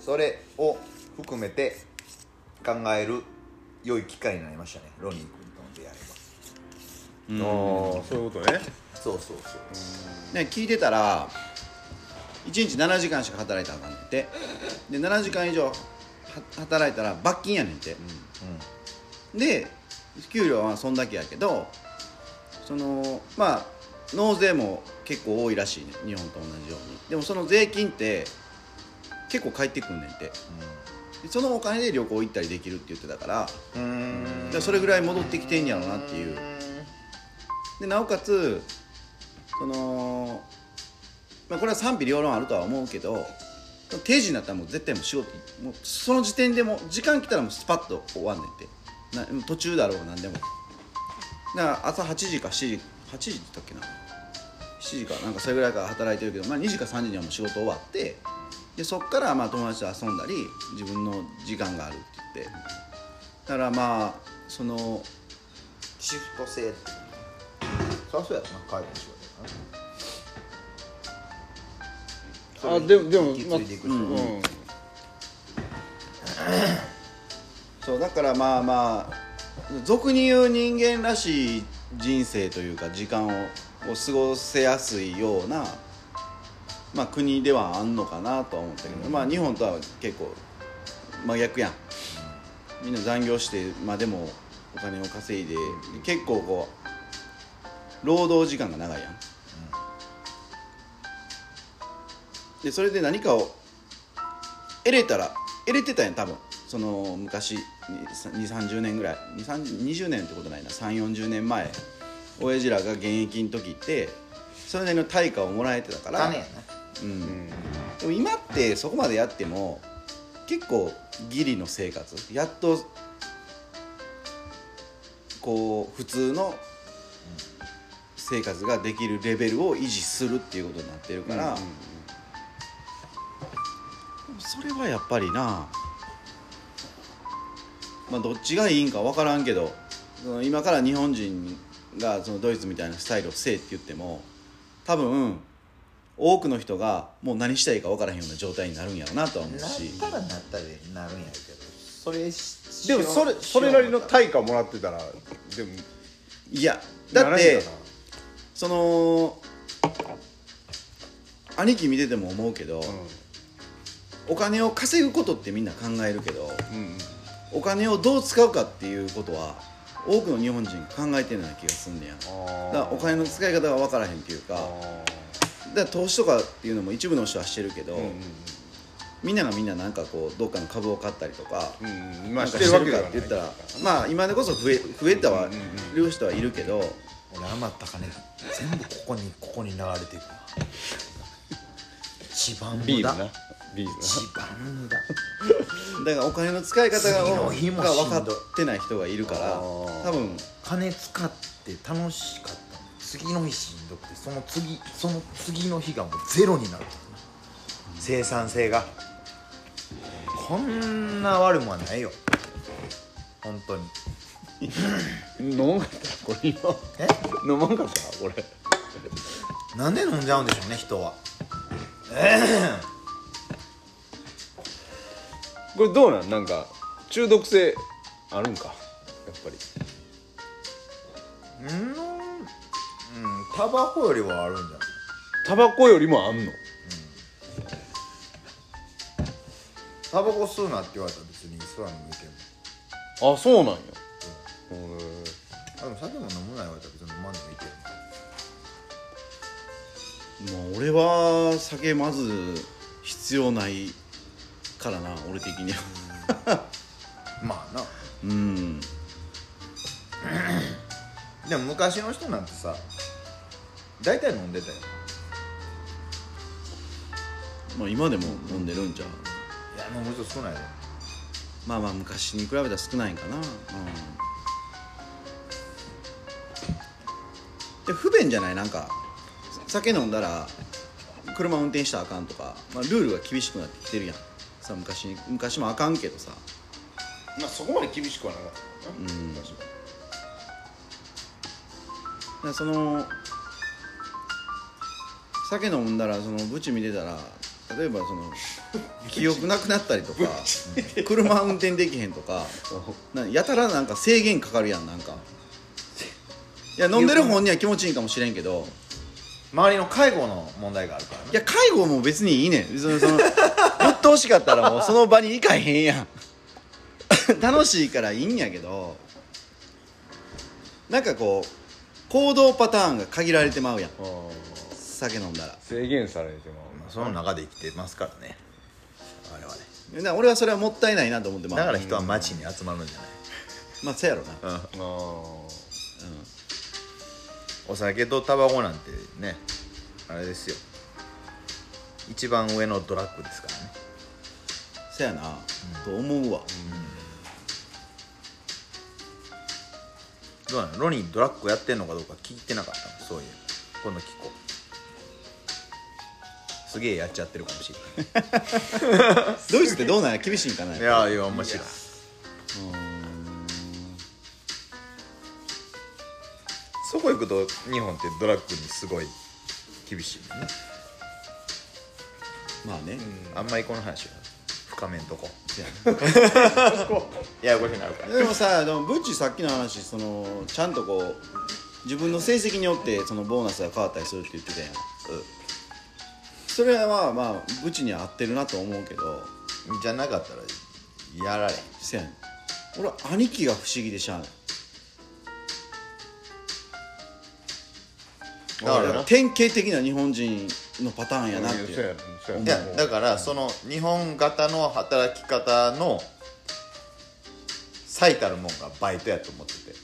それを含めて考える良い機会になりましたね。ロニー君との出会いは。ああそういうことね。そうそうそうね、聞いてたら1日7時間しか働いたらあかんねんて。で7時間以上は働いたら罰金やねんて、で給料はそんだけやけどそのまあ納税も結構多いらしいね日本と同じように。でもその税金って結構返ってくんねんて。でそのお金で旅行行ったりできるって言ってたからうん。それぐらい戻ってきてんやろうなっていう。でなおかつその、まあ、これは賛否両論あるとは思うけど定時になったらもう絶対もう仕事もうその時点でもう時間来たらもうスパッと終わんねんって。な途中だろうが何でも。だから朝8時か7時8時って言ったっけな。7時かなんかそれぐらいから働いてるけど、まあ、2時か3時にはもう仕事終わってでそっからまあ友達と遊んだり自分の時間があるって言って。だからまあそのシフト制ってそりゃそうやろな介護の仕事やあでもでも引き継いでいく人まあうん。そうだからまあまあ俗に言う人間らしい人生というか時間をを過ごせやすいような、まあ、国ではあんのかなとは思ったけど、まあ日本とは結構真逆やん。みんな残業してまあでもお金を稼いで結構こう労働時間が長いやん、でそれで何かを得れたら得れてたんやん多分。その昔2 3 0年ぐらい。2 20年ってことないな。3 4 0年前親父らが現役の時ってそれなりの対価をもらえてたから金やなうん、でも今ってそこまでやっても結構ギリの生活やっとこう普通の生活ができるレベルを維持するっていうことになってるから、それはやっぱりなまあどっちがいいんか分からんけど今から日本人がそのドイツみたいなスタイルをせえって言っても多分多くの人がもう何したらいいか分からへんような状態になるんやろうなとは思うなっしたらなったでなるんやけど。それしでもそれそれなりの対価もらってたらでもいやだってな。らんよなその兄貴見てても思うけど、お金を稼ぐことってみんな考えるけどうんうんお金をどう使うかっていうことは多くの日本人考えてるような気がすんねや。だからお金の使い方が分からへんっていうかあだから投資とかっていうのも一部の人はしてるけど、ーうんみんながみんななんかこうどっかの株を買ったりとか、うんうんうん。まあしてるかって言ったらまあ今でこそ増え増えたはうんる人はいるけど、俺余った金全部ここにここに流れていくわ。一番無駄ビールな。ビールな。一番無駄だからお金の使い方が次の日もが分かってない人がいるから多分。金使って楽しかった。の次の日しんどくてその次その次の日がもうゼロになる。生産性が。こんな悪いもんはないよ。本当に。飲まんかったこれ今。え？飲まんかったこれ。なんで飲んじゃうんでしょうね人は。<clears throat> これどうなん？なんか中毒性あるんかやっぱり。うんうん？タバコよりはあるんじゃない？タバコよりもあんの？タバコ吸うなって言われたら別に吸わんでもいいけど。あそうなんや。へあでも酒も飲むな言われたら別に飲まんでもいいけど。もう俺は酒まず必要ないからな俺的には。まあな。うん。でも昔の人なんてさ大体飲んでたよ。まあ今でも飲んでるんじゃう？いや飲む人少ないよまあまあ昔に比べたら少ないんかな。うん。で不便じゃない？なんか酒飲んだら車運転したらあかんとか、まあ、ルールが厳しくなってきてるやん。さ昔に昔もあかんけどさ。まあそこまで厳しくはなかったな。うん。確かでその酒飲んだらそのブチ見てたら例えばその <laughs> 記憶なくなったりとか車運転できへんとか <laughs> なやたらなんか制限かかるやんなんか。いや飲んでる本には気持ちいいんかもしれんけど周りの介護の問題があるからね。いや介護も別にいいねん。そのそのうっとうしかったらもうその場に行かへんやん。<laughs> 楽しいからいいんやけどなんかこう行動パターンが限られてまうやん酒飲んだら。制限されても。まあその中で生きてますからね。我々。俺はそれはもったいないなと思ってまうだから人は街に集まるんじゃまあそうやろな。ない、ああお酒とタバコなんてねあれですよ。一番上のドラッグですからね。そうやな、と思うわ、どうなの？ロニードラッグやってんのかどうか聞いてなかったの？そういう今度聞こうすげえやっちゃってるかもしれ <laughs> ドイツってどうなんや？厳しいんかなないいやいや面白い。そこ行くと日本ってドラッグにすごい厳しいよね、まあね、あんまりこの話は深めんとこ。や <laughs> ややこしになるから。なでもさでもブッチさっきの話そのちゃんとこう自分の成績によってそのボーナスが変わったりするって言ってたやん、それはまあブチには合ってるなと思うけど。じゃなかったらやられんせやねん。俺は兄貴が不思議でしゃあない。だから典型的な日本人のパターンやなっていやだからその日本型の働き方の最たるもんがバイトやと思ってて。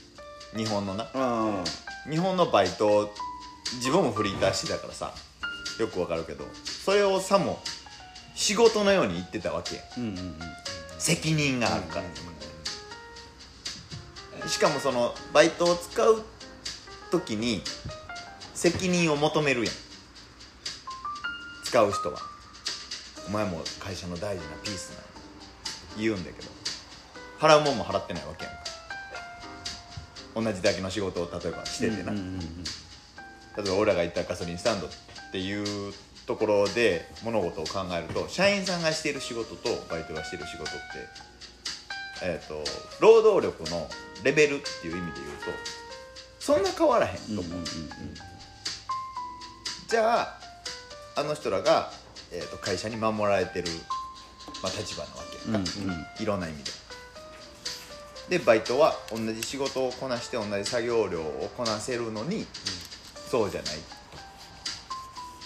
日本のな。あ日本のバイト自分もフリーターしてたからさよくわかるけどそれをさも仕事のように言ってたわけ。やあうんうんうん責任があるから、しかもそのバイトを使う時に責任を求めるやん。使う人は。お前も会社の大事なピースな言うんだけど。払うもんも払ってないわけやんか。同じだけの仕事を例えばしててな、うんうんうん例えば俺らが行ったガソリンスタンドっていうところで物事を考えると社員さんがしている仕事とバイトがしている仕事って、えー、と労働力のレベルっていう意味で言うとそんな変わらへんと思う、うんうんうんじゃああの人らが、えー、と会社に守られてる、まあ、立場なわけやんか、うんうん。いろんな意味で。でバイトは同じ仕事をこなして同じ作業量をこなせるのに、そうじゃない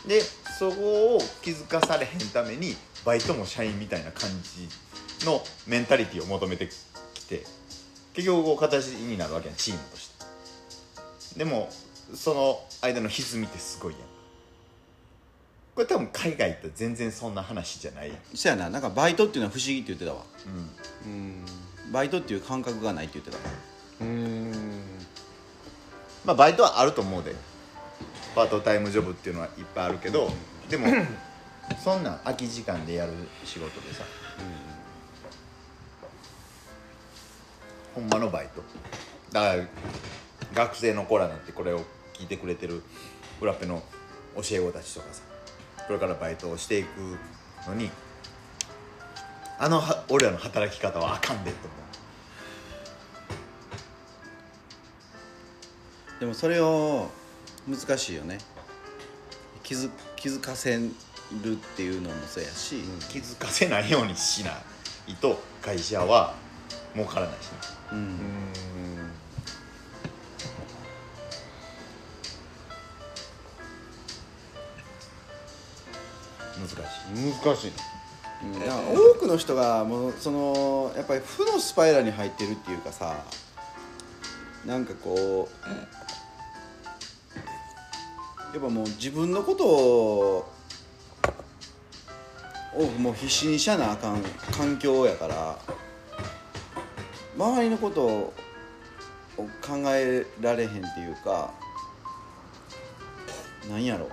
でそこを気づかされへんためにバイトも社員みたいな感じのメンタリティを求めてきて結局こう形になるわけやんチームとして。でもその間の歪みってすごいやん。これ多分海外って全然そんな話じゃないやん、そやな。なんかバイトっていうのは不思議って言ってたわ。うん、うん。バイトっていう感覚がないって言ってたわ。うん。まあバイトはあると思うでパートタイムジョブっていうのはいっぱいあるけどでも <clears throat> そんなん空き時間でやる仕事でさ、ほんまのバイト。だから学生の子らなんてこれを聞いてくれてる裏っぺの教え子たちとかさこれからバイトをしていくのにあのは俺らの働き方はあかんでと思う。でもそれを難しいよね。気づ気づかせるっていうのもそうやし、気づかせないようにしないと会社は儲からないしねうん。難しい。難しい。うん。だから多くの人がもうそのやっぱり負のスパイラルに入ってるっていうかさなんかこうやっぱもう自分のことををもう必死にしゃなあかん環境やから周りのことを考えられへんっていうかなんやろ。も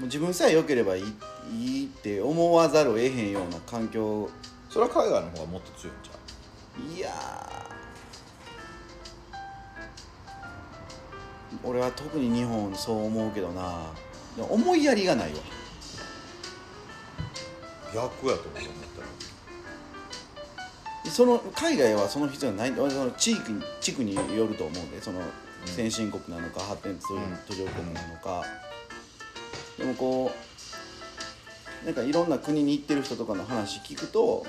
う自分さえ良ければいいいいって思わざるを得へんような環境。それは海外の方がもっと強いんちゃいや俺は特に日本そう思うけどな。思いやりがないわ。逆やと思ったその海外はその必要はない。その地域に地区によると思うんで。その先進国なのか発展途上国なのか、でもこうなんかいろんな国に行ってる人とかの話聞くと、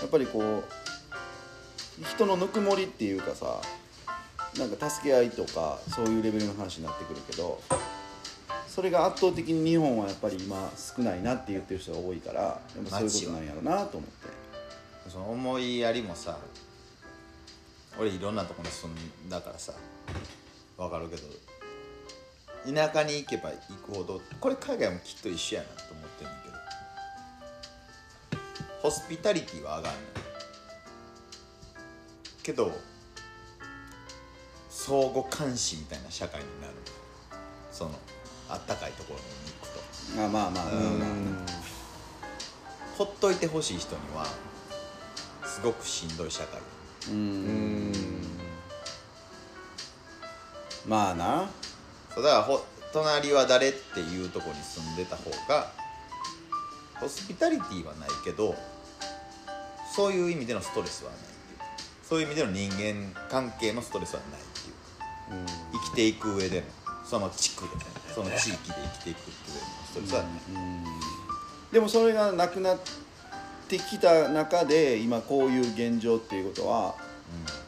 やっぱりこう人のぬくもりっていうかさなんか助け合いとかそういうレベルの話になってくるけどそれが圧倒的に日本はやっぱり今少ないなって言ってる人が多いからでもそういうことなんやろうなと思って。その思いやりもさ俺いろんなとこに住んだからさわかるけど田舎に行けば行くほどこれ海外もきっと一緒やなと思ってるんだけどホスピタリティは上がるのよけど相互監視みたいな社会になる。そのあったかいところに行くと。あまあまあ、うんほっといてほしい人にはすごくしんどい社会。うんうん。まあな。そうだからほ隣は誰っていうとこに住んでた方がホスピタリティはないけどそういう意味でのストレスはないそういう意味での人間関係のストレスはない生きていく上でのその地区でねその地域で生きていく上でのストレスは。ない、でもそれがなくなってきた中で今こういう現状っていうことは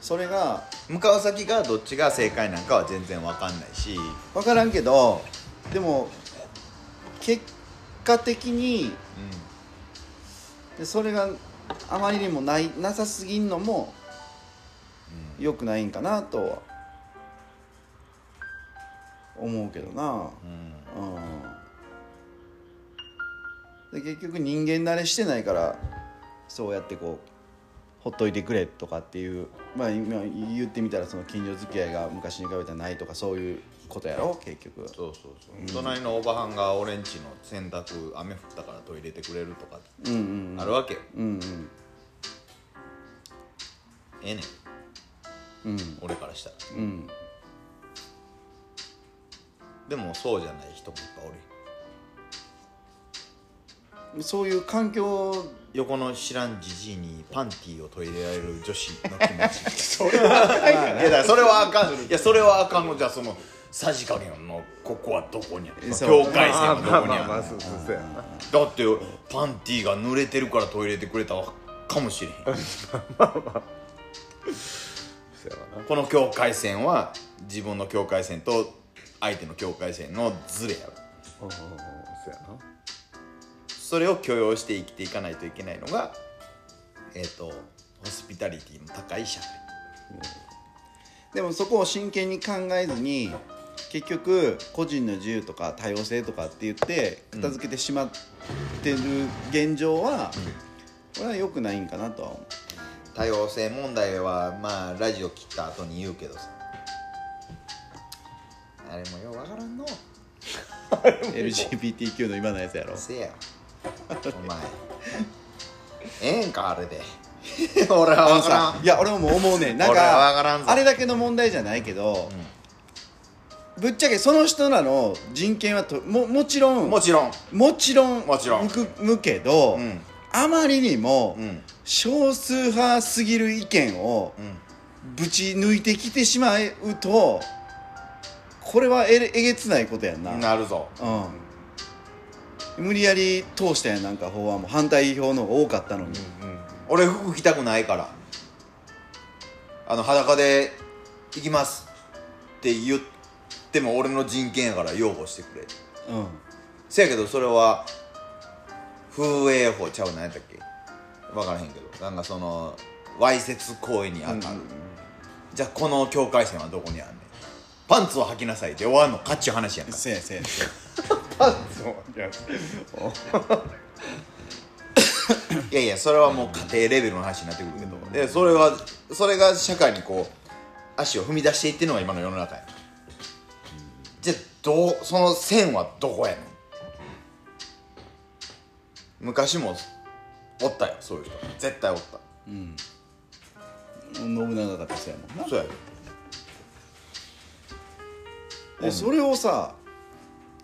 それが向かう先がどっちが正解なんかは全然わかんないし。分からんけどでも結果的にでそれがあまりにもないなさすぎんのも良くないんかなとは思うけどな。うん。うん。うんで結局人間慣れしてないからそうやってこうほっといてくれとかっていうまあ今言ってみたらその近所付き合いが昔に比べたらないとかそういうことやろ結局。そうそうそう、隣のおばはんが俺んちの洗濯雨降ったからトイレてくれるとかうんうんうん。あるわけよ、うんうん。ええねん。うん。俺からしたら。うんでもそうじゃない人もいっぱいおる。そういう環境横の知らんじじいにパンティーを取り入れられる女子の気持ち。<laughs> それはいやだからそれはあかん。いやそれはあかんの。じゃあそのさじ加減のここはどこにある？境界線はどこにある？だってパンティーが濡れてるからトイレてくれたかもしれへん。<laughs> この境界線は自分の境界線と相手の境界線のズレやろ。うんうんうん。そうやな。それを許容して生きていかないといけないのがえっ、とホスピタリティの高い社会。でもそこを真剣に考えずに結局個人の自由とか多様性とかって言って片付けてしまってる現状は、これは良くないんかなとは思う。多様性問題はまあラジオ切った後に言うけどさあれもようわからんの。<laughs> LGBTQ の今のやつやろ。せやお前。ええんかあれで。<laughs> 俺はわからん。いや俺ももう思うねん。なん俺はわからんぞ。かあれだけの問題じゃないけど、ぶっちゃけその人らの人権はとももちろんもちろん。もちろんもちろん。含むけど、うん。あまりにもうん。少数派すぎる意見をうん。ぶち抜いてきてしまうとこれはえれえげつないことやんな。なるぞ。うん。無理やり通したやんなんか法案も反対票の方が多かったのに、俺服着たくないから。あの裸で行きますって言っても俺の人権やから擁護してくれ。うん。せやけどそれは風営法ちゃうなんやったっけ？分からへんけど。なんかそのわいせつ行為に当たる、じゃあこの境界線はどこにあんねん？パンツを履きなさいで終わんのかっちゅう話やんか。せやせや。せやそういやい。やいやそれはもう家庭レベルの話になってくるけど、でそれはそれが社会にこう足を踏み出していってるのが今の世の中や、じゃあどうその線はどこやねん。昔もおったよそういう人。絶対おった。信長だってそうやもんな。そうやよでそれをさ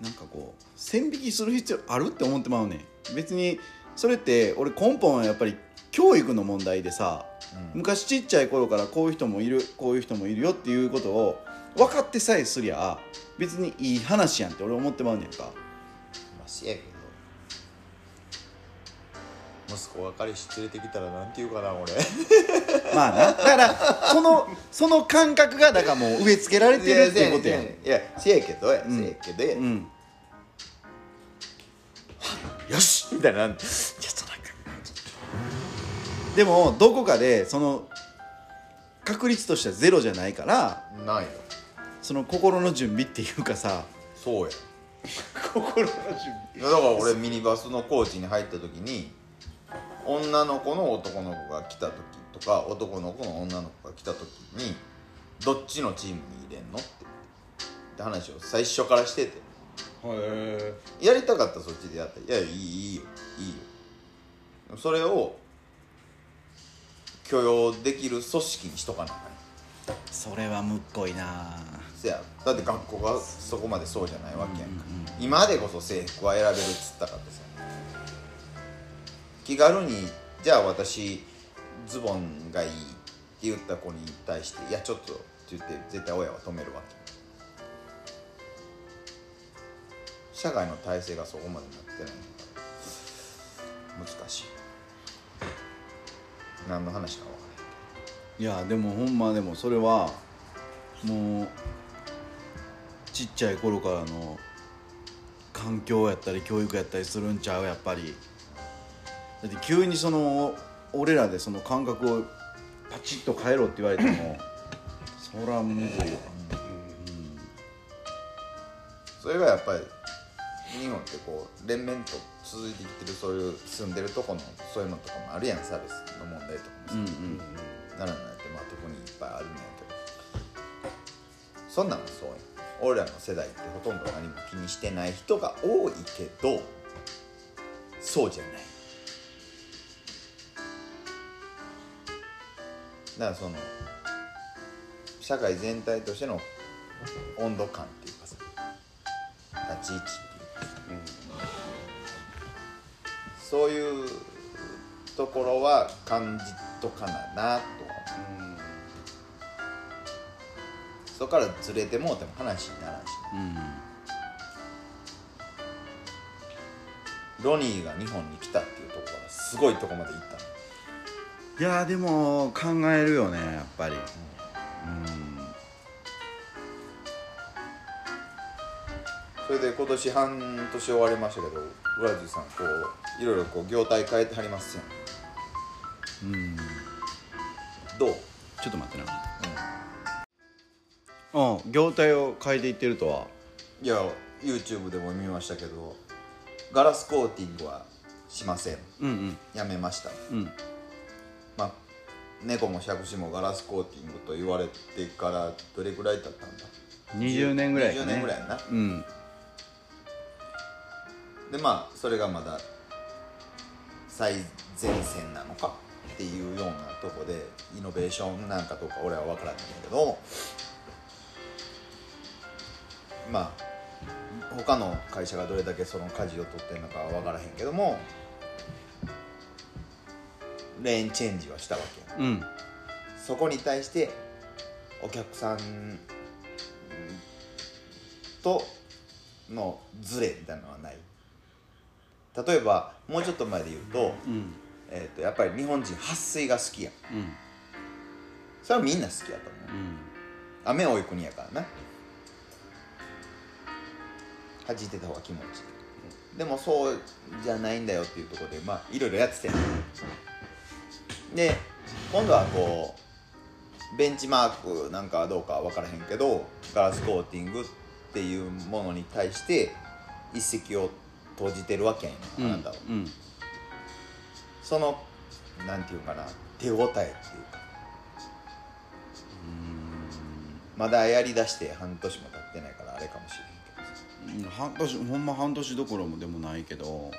なんかこう線引きする必要あるって思ってまうねん。別にそれって俺根本はやっぱり教育の問題でさ、うん。昔ちっちゃい頃からこういう人もいるこういう人もいるよっていうことを分かってさえすりゃ別にいい話やんって俺思ってまうねんか。まあせやけど息子が彼氏連れてきたらなんて言うかな俺。<laughs> まあな。だからそのその感覚がだからもう植え付けられてるっていうことやん。いやせやけどや、うん。せやけどや、うん。よしみたいな。なんかでもどこかでその確率としてはゼロじゃないからないよ。その心の準備っていうかさそうや。<laughs> 心の準いやだから俺ミニバスのコーチに入った時に女の子の男の子が来た時とか男の子の女の子が来た時にどっちのチームに入れんのってって話を最初からしてて。へやりたかったらそっちでやったらいやいいいいよ。いいよ。それを許容できる組織にしとかなあかん。それはむっこいな。せや。だって学校がそこまでそうじゃないわけやんか、今でこそ制服は選べるっつったからってさ気軽にじゃあ私ズボンがいいって言った子に対していやちょっとって言って絶対親は止めるわけ。社会の体制がそこまでなってないか。ら難しい。何の話か分からへんいやでもほんまでもそれはもうちっちゃい頃からの環境やったり教育やったりするんちゃう？やっぱり。だって急にその俺らでその感覚をパチッと変えろって言われても <laughs> そりゃむずいよ。それがやっぱり日本ってこう連綿と続いてきてるそういう住んでるとこのそういうのとかもあるやん差別の問題とかもさ、うんうん。奈良なんてまあ特にいっぱいあるんやけど。そんなんもそうやん。俺らの世代ってほとんど何も気にしてない人が多いけどそうじゃないからその社会全体としての温度感っていうかさ立ち位置っていうかそういうところは感じとかななとは思う。そこからずれてもうても話にならんし。うん。ロニーが日本に来たっていうところからすごいとこまで行ったのいやでも考えるよねやっぱり。うん。それで今年半年終わりましたけど浦地さんこういろいろこう業態変えてはりますようん。どう、ちょっと待ってな。うん。業態を変えていってるとは？いや YouTube でも見ましたけどガラスコーティングはしません。うんやめました。うんうんまあ猫も杓子もガラスコーティングと言われてからどれぐらい経ったんだ？20年ぐらいか20ね年ぐらいやな。うん。でまあそれがまだ最前線なのかっていうようなとこでイノベーションなんかどうか俺は分からないんだけどまあ他の会社がどれだけその舵を取ってるのかは分からへんけどもレーンチェンジはしたわけようん。そこに対してお客さんとのズレみたいなのはない。例えばもうちょっと前で言うと,、うん。えー、とやっぱり日本人撥水が好きやん。うん。それはみんな好きやと思う。うん。雨多い国やからな。弾いてた方が気持ちいい。でもそうじゃないんだよっていうところでまあいろいろやってたよで今度はこうベンチマークなんかはどうかは分からへんけどガラスコーティングっていうものに対して一石を投じてるわけやんうんあなたは、うん。そのなんていうかな手応えっていうか。まだやりだして半年も経ってないからあれかもしれんけど。さ半年ほんま半年どころもでもないけど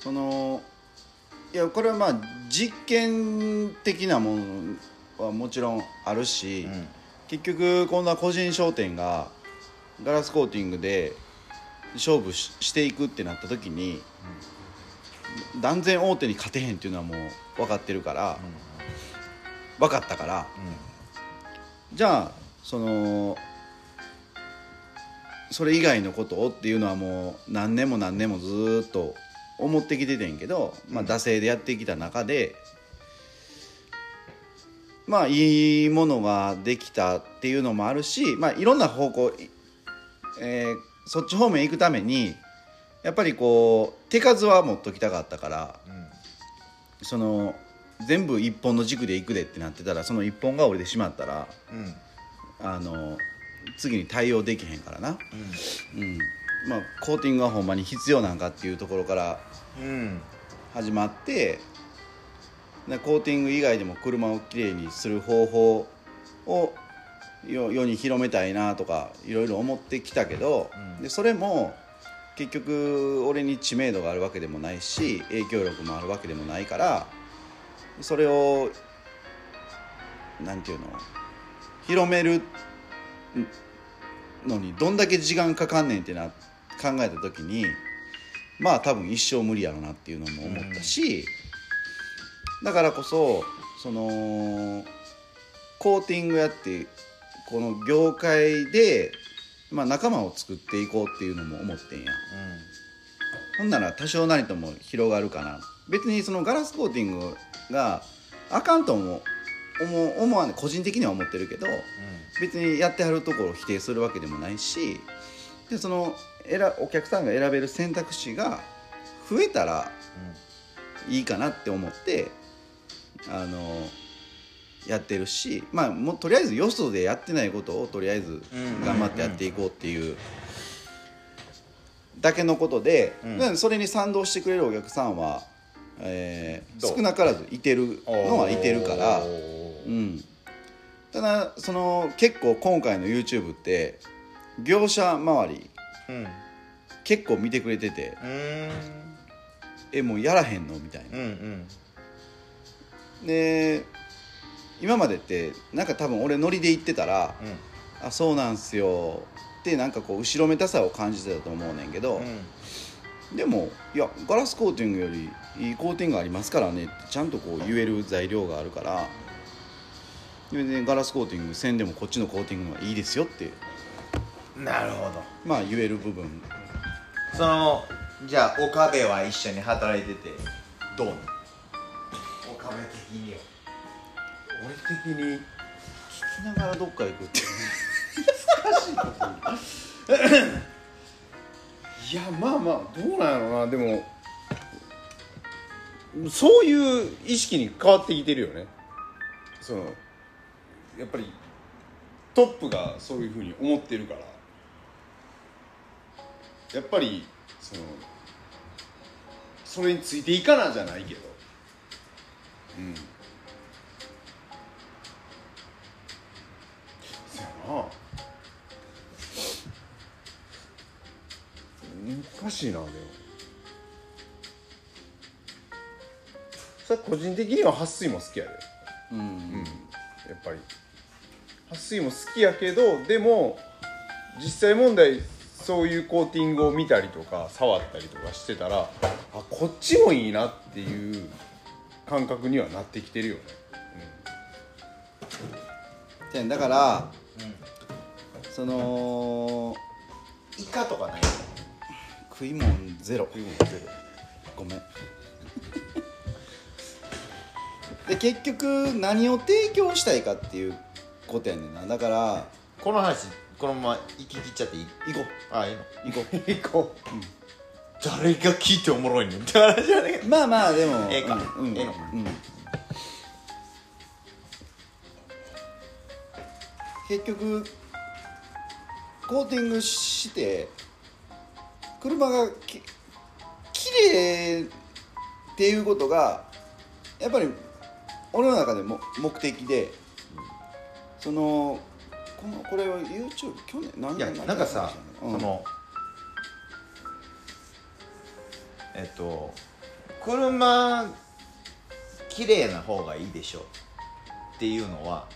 そのいやこれはまあ実験的なものはもちろんあるし、うん。結局今度は個人商店がガラスコーティングで勝負ししていくってなった時に、断然大手に勝てへんっていうのはもう分かってるから、分かったからじゃあそのそれ以外のことをっていうのはもう何年も何年もずーっと思ってきててんけど、まあ、惰性でやってきた中でまあいいものができたっていうのもあるし、まあ、いろんな方向、えーそっち方面行くためにやっぱりこう手数は持っときたかったからその全部一本の軸で行くでってなってたらその一本が折れてしまったらうん。うんあの次に対応できへんからな、うん。まあ、コーティングはほんまに必要なんかっていうところからうん始まってでコーティング以外でも車をきれいにする方法を世世に広めたいなとかいろいろ思ってきたけど、うん。でそれも結局俺に知名度があるわけでもないし影響力もあるわけでもないからそれをなんていうの広めるのにどんだけ時間かかんねんってな考えた時にまあ多分一生無理やろなっていうのも思ったし、だからこそそのコーティングやってこの業界で、まあ、仲間を作っていこうっていうのも思ってんや。ほんなら多少なりとも広がるかな。別にそのガラスコーティングがあかんとも思う思わない個人的には思ってるけど別にやってはるところを否定するわけでもないしでその選お客さんが選べる選択肢が増えたらいいかなって思ってあのやってるしまあもうとりあえずよそでやってないことをとりあえずうん。頑張ってやっていこうっていうだけのことで、うん。でそれに賛同してくれるお客さんは、えー少なからずいてるのはいてるから。おうーん、ただその結構今回の YouTube って業者周りうん。結構見てくれててうん「えもうやらへんの?」みたいな。うんうん。で今までってなんか多分俺ノリで言ってたら「あそうなんすよ」ってなんかこう後ろめたさを感じてたと思うねんけど、でもいやガラスコーティングよりいいコーティングありますからねってちゃんとこう言える材料があるから全然ガラスコーティングせんでもこっちのコーティングの方がいいですよってうんなるほど。まあ言える部分。そのじゃあ岡部は一緒に働いててどう岡部的には。俺的に聞きながらどっか行くって。いやまあまあどうなんやろうな。でもそういう意識に変わってきてるよね。そのやっぱりトップがそういうふうに思ってるからやっぱりそのそれについていかなじゃないけど。うん。そやな。難しいなでも。それは個人的には撥水も好きやで。うん。うん。やっぱり。撥水も好きやけどでも実際問題そういうコーティングを見たりとか触ったりとかしてたらあこっちもいいなっていう感覚にはなってきてるよね、じゃあだから、そのイカとかない？食い物ゼロ。食い物ゼロ。ごめん。で結局何を提供したいかっていうことやねんな。だからこの話このまま行き切っちゃっていい？行こあいいの。う。<laughs> 行こ行こ誰が聞いておもろいねんって話じゃねまあまあでもええか。うんうんええのうん。結局コーティングして車がき綺麗っていうことがやっぱり俺の中でも目的でそのこのこれは YouTube 去年何いや年前なんかさ、うん。そのえっと車綺麗な方がいいでしょ。っていうのは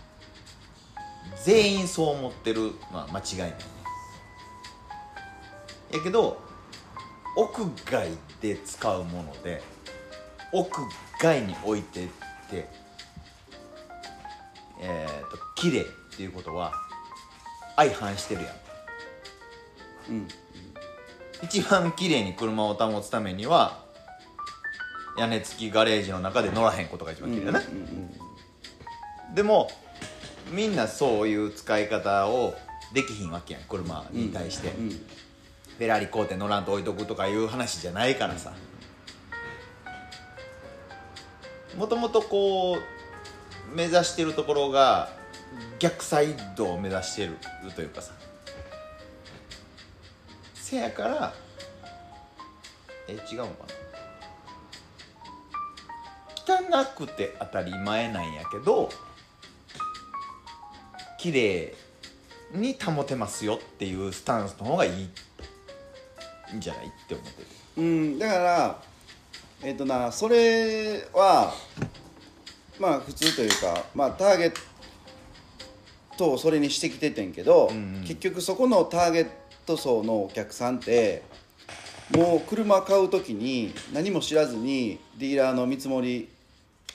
全員そう思ってるのは間違いない。ねやけど屋外で使うもので屋外に置いてってえー、と綺麗っていうことは相反してるやん。うん。一番綺麗に車を保つためには屋根付きガレージの中で乗らへんことが一番綺麗だね、でもみんなそういう使い方をできひんわけやん車に対して、うんフェラーリ買うて乗らんと置いとくとかいう話じゃないからさ。もともとこう目指してるところが逆サイドを目指してるというかさ。せやからえ違うのかな。汚くて当たり前なんやけど綺麗に保てますよっていうスタンスの方がいいんじゃないって思ってる。うんだからえっ、となそれはまあ普通というかまあターゲットをそれにしてきててんけど、うんうん。結局そこのターゲット層のお客さんってもう車買う時に何も知らずにディーラーの見積もり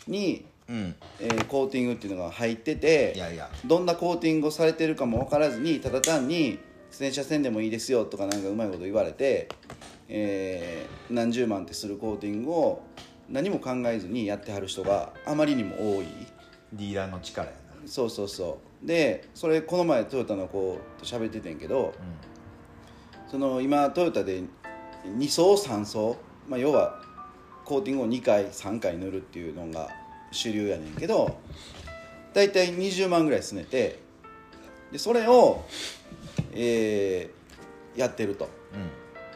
に、うん。えーコーティングっていうのが入ってていやいや。どんなコーティングをされてるかも分からずにただ単に洗車線でもいいですよとかなんかうまいこと言われて、えー何十万ってするコーティングを何も考えずにやってはる人があまりにも多い。ディーラーの力やな。そうそうそうでそれこの前トヨタの子と喋っててんけどその今トヨタで2層3層、まあ、要はコーティングを2回3回塗るっていうのが主流やねんけど大体20万ぐらいすねてでそれを、えーやってると。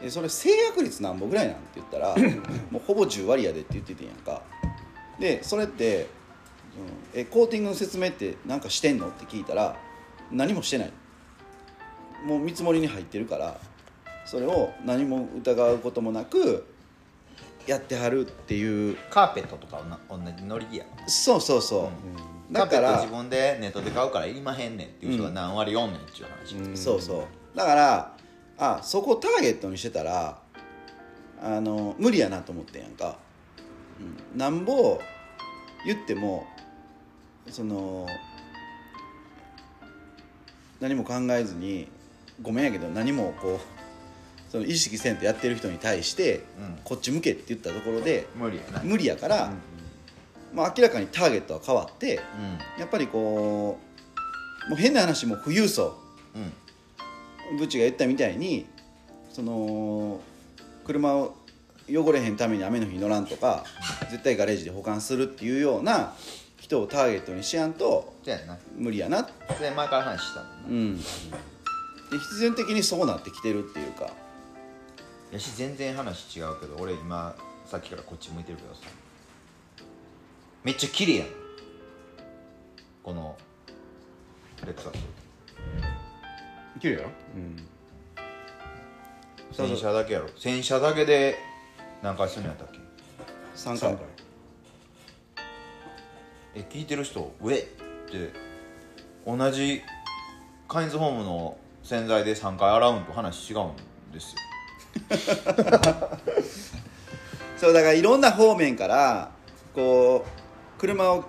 うん。でそれ制約率なんぼぐらいなんて言ったら <laughs> もうほぼ10割やでって言っててんやんか。でそれって、うん。えコーティングの説明って何かしてんの？って聞いたら何もしてない。もう見積もりに入ってるからそれを何も疑うこともなくやってはるっていう。カーペットとか同じ乗り気や。そうそうそう、だから自分でネットで買うからいりまへんねんっていう人が何割おんねんっていう話、うん。そうそう。だからあそこターゲットにしてたらあの無理やなと思ってんやんか、うん、なんぼ言ってもその何も考えずにごめんやけど何もこうその意識せんとやってる人に対して、うん。こっち向けって言ったところで無理やな。無理やから、まあ、明らかにターゲットは変わってうやっぱりこうもう変な話もう富裕層んうん。ブッチが言ったみたいにその車を汚れへんために雨の日に乗らんとか絶対ガレージで保管するっていうような人をターゲットにしやんとじゃあな。無理やな。それ前から話したもんな。うん。で必然的にそうなってきてるっていうか。やし全然話違うけど俺今さっきからこっち向いてるけどさ。めっちゃ綺麗やん。このレクサス。綺麗やろ？うん。そうそう洗車だけやろ。洗車だけで何回するんやったっけ？3 3回回え聞いてる人？上って同じカインズホームの洗剤で3回洗うんと話違うんですよ。<laughs> そうだからいろんな方面からこう車を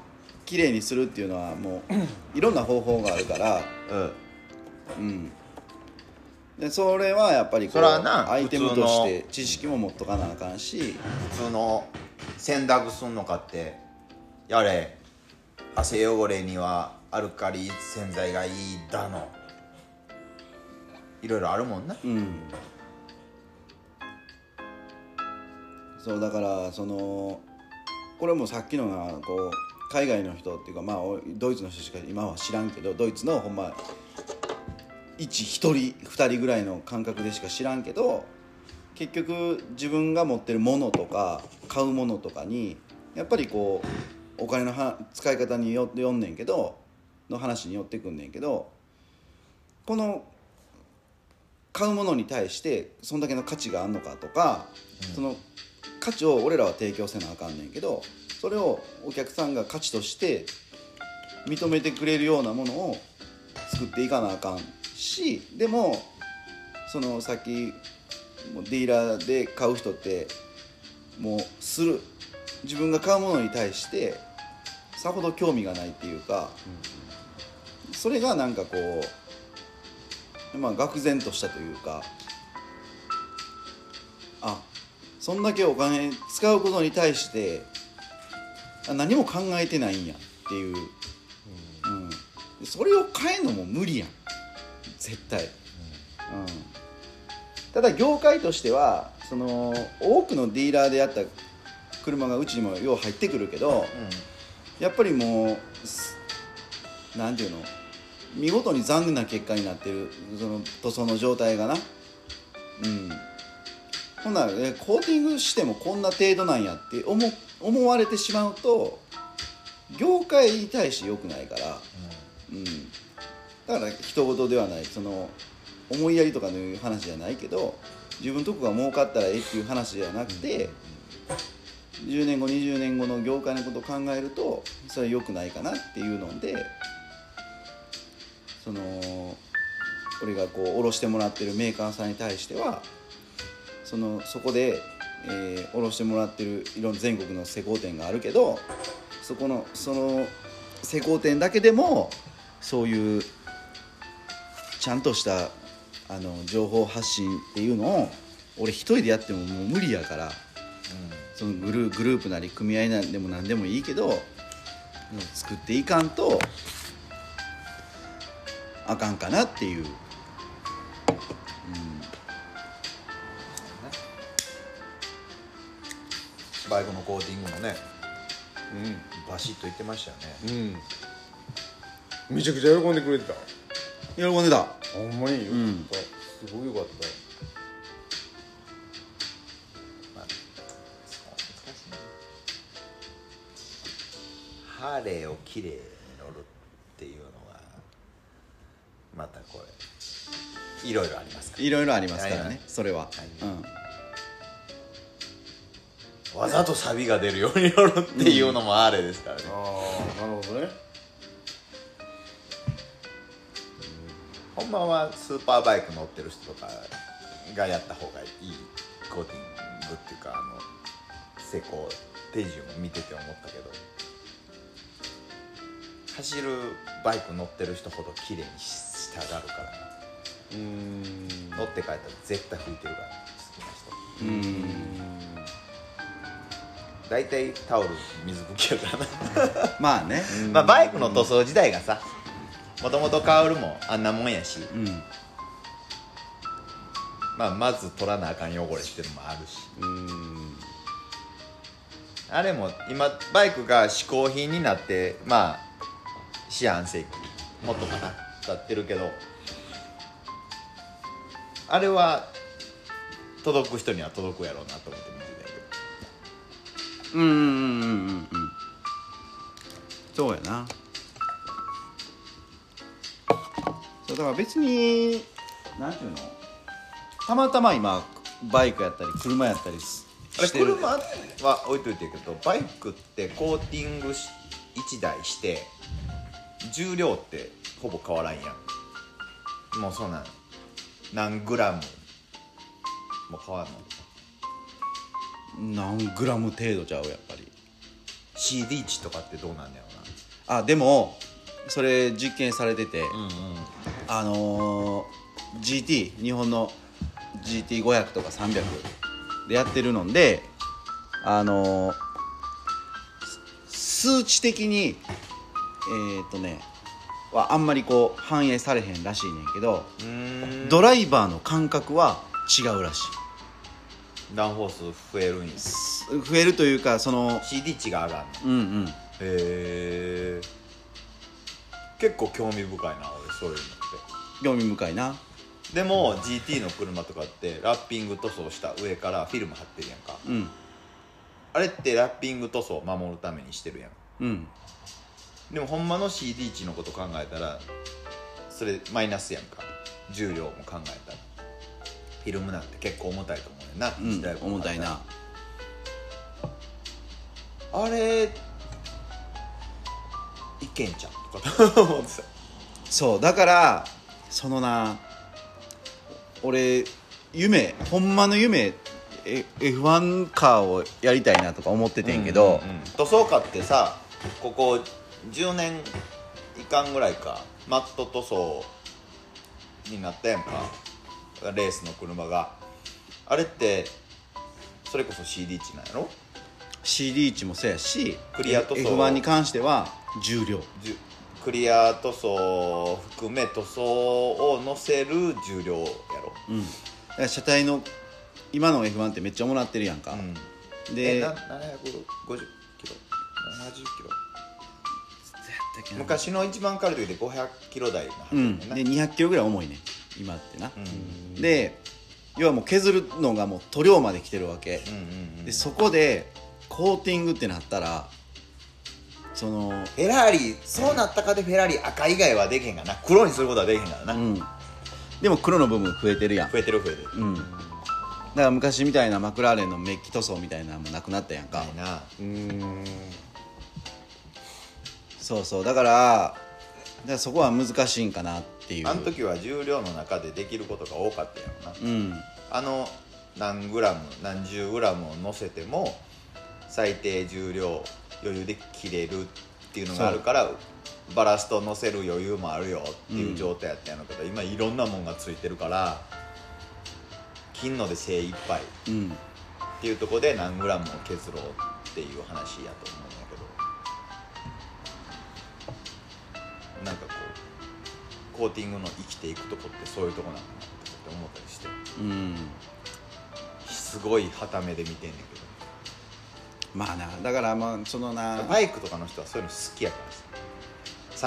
きれいにするっていうのはもう <clears throat> いろんな方法があるからうん。うん。でそれはやっぱりこうアイテムとして知識も持っとかなあかんし普通の洗濯すんのかってやれ汗汚れにはアルカリ洗剤がいいだの。いろいろあるもんな。うん。そうだからそのこれもさっきのがこう海外の人っていうかまあドイツの人しか今は知らんけどドイツのほんま1人2人ぐらいの感覚でしか知らんけど結局自分が持ってるものとか買うものとかにやっぱりこうお金のは使い方によってよんねんけどの話によってくんねんけどこの買うものに対してそんだけの価値があんのかとか、その価値を俺らは提供せなあかんねんけどそれをお客さんが価値として認めてくれるようなものを作っていかなあかんしでもそのさっきディーラーで買う人ってもうする自分が買うものに対してさほど興味がないっていうかそれがなんかこうまあ愕然としたというかあそんだけお金使うことに対してあ何も考えてないんやっていう、うん。それを変えるのも無理やん。絶対、うん、ただ業界としてはその多くのディーラーでやった車がうちにもよう入ってくるけどやっぱりもうすなんていうの？見事に残念な結果になってるその塗装の状態がな。うん。ほんならえコーティングしてもこんな程度なんやって思思われてしまうと業界に対して良くないから、うん、だから人事ではないその思いやりとかの話じゃないけど自分とこが儲かったらええっていう話じゃなくて、10年後20年後の業界のことを考えるとそれは良くないかなっていうのでその俺がこう卸してもらってるメーカーさんに対してはそのそこで、えー、卸してもらってるいろんな全国の施工店があるけどそこのその施工店だけでもそういうちゃんとしたあの情報発信っていうのを俺一人でやってももう無理やからそのグルグループなり組合なんでも何でもいいけどうん作っていかんとあかんかなっていう、バイクのコーティングもねバシッと言ってましたよね。うん。うんめちゃくちゃ喜んでくれてた。喜んでた。ほんまによかうん。すごいよかったハーレーをきれいに乗るっていうのがまたこれいろいろありますから。いろいろありますからはいはい。ねそれは、いうん。わざとサビが出るように乗るっていうのもあれですからね、ああなるほどね。ほん。まはスーパーバイク乗ってる人とかがやった方がいいコーティングっていうかあの施工手順を見てて思ったけど走るバイク乗ってる人ほど綺麗にしたがるから。うーん。乗って帰ったら絶対拭いてるから好きな人。うん。大体タオル水拭きやからな。まあね。<laughs> まあバイクの塗装自体がさもともとカウルもあんなもんやし、うん。まあ、まず取らなあかん汚れっていうのもあるし。あれも今バイクが嗜好品になってまあ四半世紀もっとかな経ってるけどあれは届く人には届くやろうなと思って見てたけど。うんうんうんうんうん。そうやな。そうだから別になんていうの？たまたま今バイクやったり車やったりすあれ車は置いといてるけどバイクってコーティングし1台して重量ってほぼ変わらんやん。もうそんなん何グラムも変わんの？何グラム程度ちゃうやっぱり。CD 値とかってどうなんだろあでもそれ実験されてて、うなうんうん。あのー GT 日本の GT500 とか300でやってるのであのーす数値的にえーっとねはあんまりこう反映されへんらしいねんけどドライバーの感覚は違うらしい。ダウンフォース増えるんや。す増えるというかその CD 値が上がるの。うんうん。へえ結構興味深いな俺そういうのって。興味深いな。でも GT の車とかってラッピング塗装した上からフィルム貼ってるやんか。うん。あれってラッピング塗装を守るためにしてるやん。うんでもほんまの CD 値のこと考えたらそれマイナスやんか。重量も考えたら。フィルムなんて結構重たいと思うねんな、うん時代重たいな。あれいけんちゃうとか思ってさそうだからそのな俺夢ほんまの夢え F1 カーをやりたいなとか思っててんけど、うんうんうん。塗装家ってさここ10年いかんぐらいかマット塗装になったやんかレースの車が。あれってそれこそ CD 値なんやろ？CD 値もそうやしクリア塗装。F1 に関しては重量。クリア塗装を含め塗装を乗せる重量やろ。うん。だから車体の今の F1 ってめっちゃもらってるやんか、うん。でえな750キロ？70キロ？昔の一番軽い時で500キロ台のはずうん、で200キロぐらい重いね。今ってな、うん。で要はもう削るのがもう塗料まで来てるわけ、でそこでコーティングってなったらそのフェラーリそうなったかでフェラーリ赤以外はできへんがな。黒にすることはできへんからな、うん。でも黒の部分増えてるやん。増えてる増えてる。うん。だから昔みたいなマクラーレンのメッキ塗装みたいなのもなくなったやんか。ないな。うんそうそう。だからだそこは難しいんかなっていう。あの時は重量の中でできることが多かったやろな。うん。あの何グラム何十グラムを乗せても最低重量余裕で切れるっていうのがあるからバラスト乗せる余裕もあるよっていう状態やったんやろうけど、今いろんなもんがついてるから切んので精一杯うん。っていうところで何グラムを削ろうっていう話やと思うコーティングの生きていくとこってそういうとこなんだなって思ったりして。うん。すごいはためで見てんねんけまあなだからまあそのなどバイクとかの人はそういうの好きやからさ。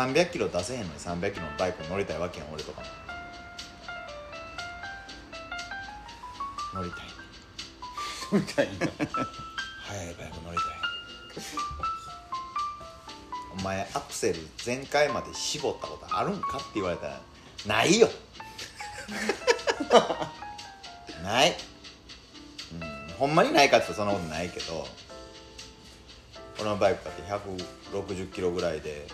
300キロ出せへんのに300キロのバイク乗りたいわけやん俺とかも。乗りたい。ね <laughs> みたいな。速いバイク乗りたいお前アクセル全開まで絞ったことあるんかって言われたらないよ。<laughs> ない、うん、ほんまにないかってそんなことないけど俺のバイクだって160キロぐらいで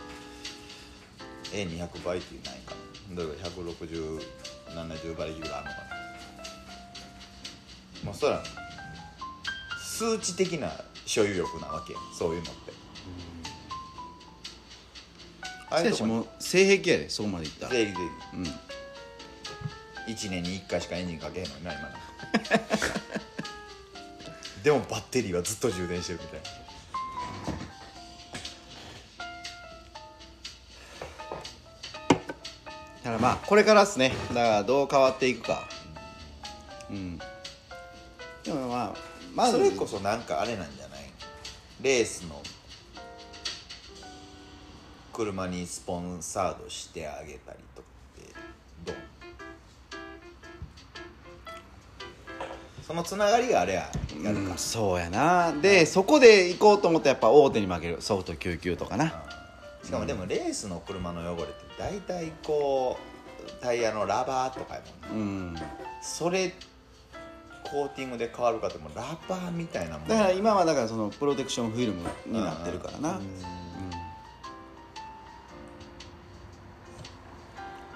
A200 倍ってないかな。だから16070馬力ぐらいあるのかな。まあそら数値的な所有欲なわけそういうのって、ああいうとこに。選手も性癖やでそこまでいったら。整理でうん。1年に1回しかエンジンかけへんのにな今な <laughs> でもバッテリーはずっと充電してるみたいな。だからまあこれからっすね。だからどう変わっていくか。うん。でもまあまずそれこそなんかあれなんじゃない？レースの車にスポンサードしてあげたりとかってどう？そのつながりがあれややるか。うん、そうやな。でそこで行こうと思ったらやっぱ大手に負けるソフト99とかな。しかもでもレースの車の汚れって大体こうタイヤのラバーとかやもんねうん。それコーティングで変わるかってもラバーみたいなもんだから今はだからそのプロテクションフィルムになってるからな、うん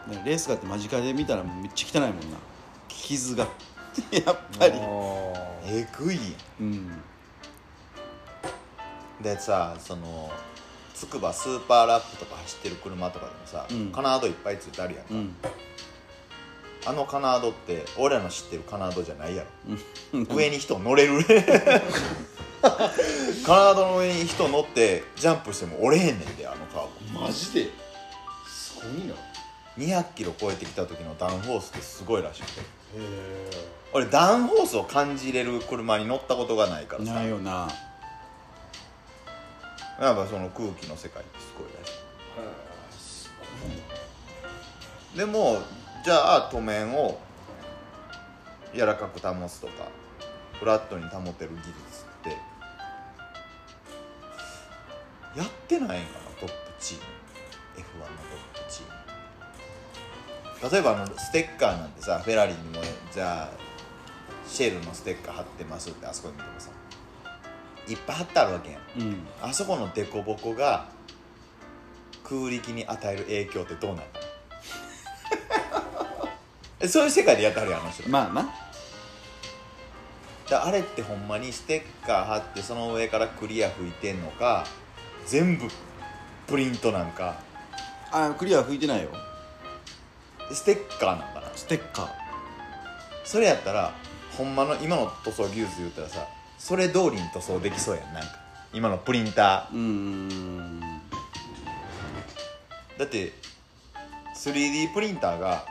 だからレースがって間近で見たらめっちゃ汚いもんな。傷が。<laughs> やっぱり。えぐいやうん。んでさそのつくばスーパーラップとか走ってる車とかでもさ、うん。カナードいっぱいついてあるやんか、うん。あのカナードって俺らの知ってるカナードじゃないやろ。うん。上に人乗れる。<laughs> カナードの上に人乗ってジャンプしても折れへんねんであのカーブ。マジで？すごいな。へ200キロ超えてきた時のダウンフォースってすごいらしくて。え俺ダウンフォースを感じれる車に乗ったことがないからさ。ないよな。やっぱその空気の世界ってすごいらしすいでもじゃあ塗面を柔らかく保つとかフラットに保てる技術ってやってないんかなトップチーム例えばあのステッカーなんてさフェラーリにもじゃあシェルのステッカー貼ってますってあそこに見てもさいっぱい貼ってあるわけやん。うん。あそこの凸凹が空力に与える影響ってどうなる？<laughs> そういう世界でやってはるやんあの人。まあな。だあれってほんまにステッカー貼ってその上からクリア拭いてんのか全部プリントなんか。あクリア拭いてないよステッカーなんかな。ステッカー。それやったらほんまの今の塗装技術で言ったらさそれ通りに塗装できそうやんなんか。今のプリンタうーん。ーだって 3D プリンターが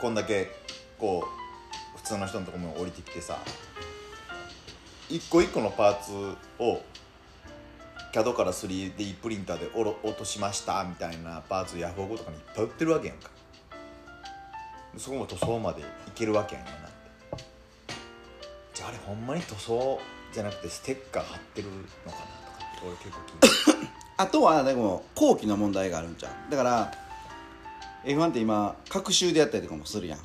こんだけこう普通の人のところに降りてきてさ一個一個のパーツを CAD から 3D プリンターでおろ落としましたみたいなパーツヤフオクとかにいっぱい売ってるわけやんかそこも塗装までいけるわけやんやなって。じゃああれほんまに塗装じゃなくてステッカー貼ってるのかなとかって俺結構気になる。<coughs> あとはでも後期の問題があるんじゃんだから F1 って今隔週でやったりとかもするやん。うん。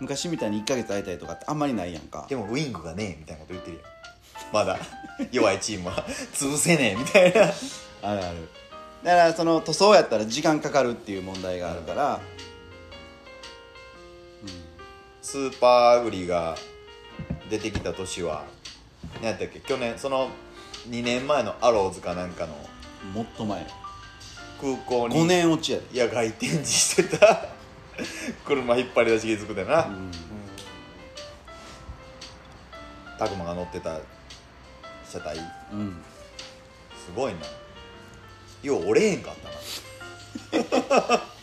昔みたいに1ヶ月空いたりとかってあんまりないやんか。でもウィングがねえみたいなこと言ってるやん。まだ。<laughs> 弱いチームは。潰せねえみたいな。<laughs> あるある。だからその塗装やったら時間かかるっていう問題があるから、スーパーアグリが出てきた年は何やったっけ？去年その2年前のアローズかなんかのもっと前。空港に5年落ちやで。野外展示してた <laughs> 車引っ張り出し気づくでな、うん。タクマが乗ってた車体。すうん。ごいな。よう折れへんかったな <laughs>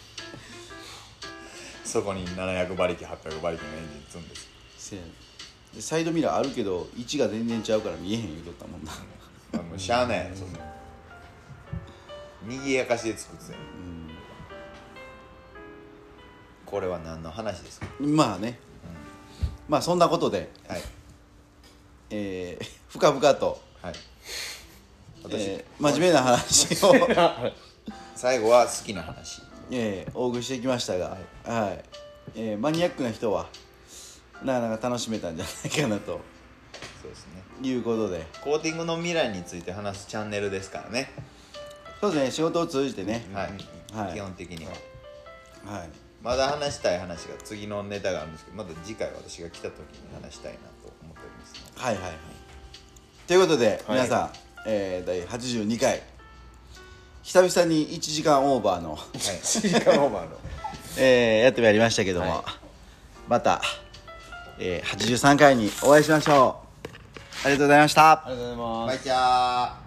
そこに700馬力800馬力のエンジン積んで。すせやねでサイドミラーあるけど位置が全然ちゃうから見えへん言うとったもんな。<laughs> あもうしゃあないそんな。にぎやかしで作ってたよこれは何の話ですか？まあね、まあそんなことではい。えー、深々と、はい。私、えー真面目な話を、<laughs> 最後は好きな話えー、お送りしてきましたが、はい。えーマニアックな人はなかなか楽しめたんじゃないかなと。そうですね。いうことで。コーティングの未来について話すチャンネルですからね、そうですね。仕事を通じてね、はい、はい。基本的には。はい。まだ話したい話が次のネタがあるんですけどまた次回私が来た時に話したいなと思っておりますので。はいはいはい。ということで、はい皆さん、えー、第82回久々に1時間オーバーの、はいシリカノーバーの。えーやってまいりましたけども、はい。また、えー、83回にお会いしましょう。ありがとうございました。ありがとうございます。バイチャー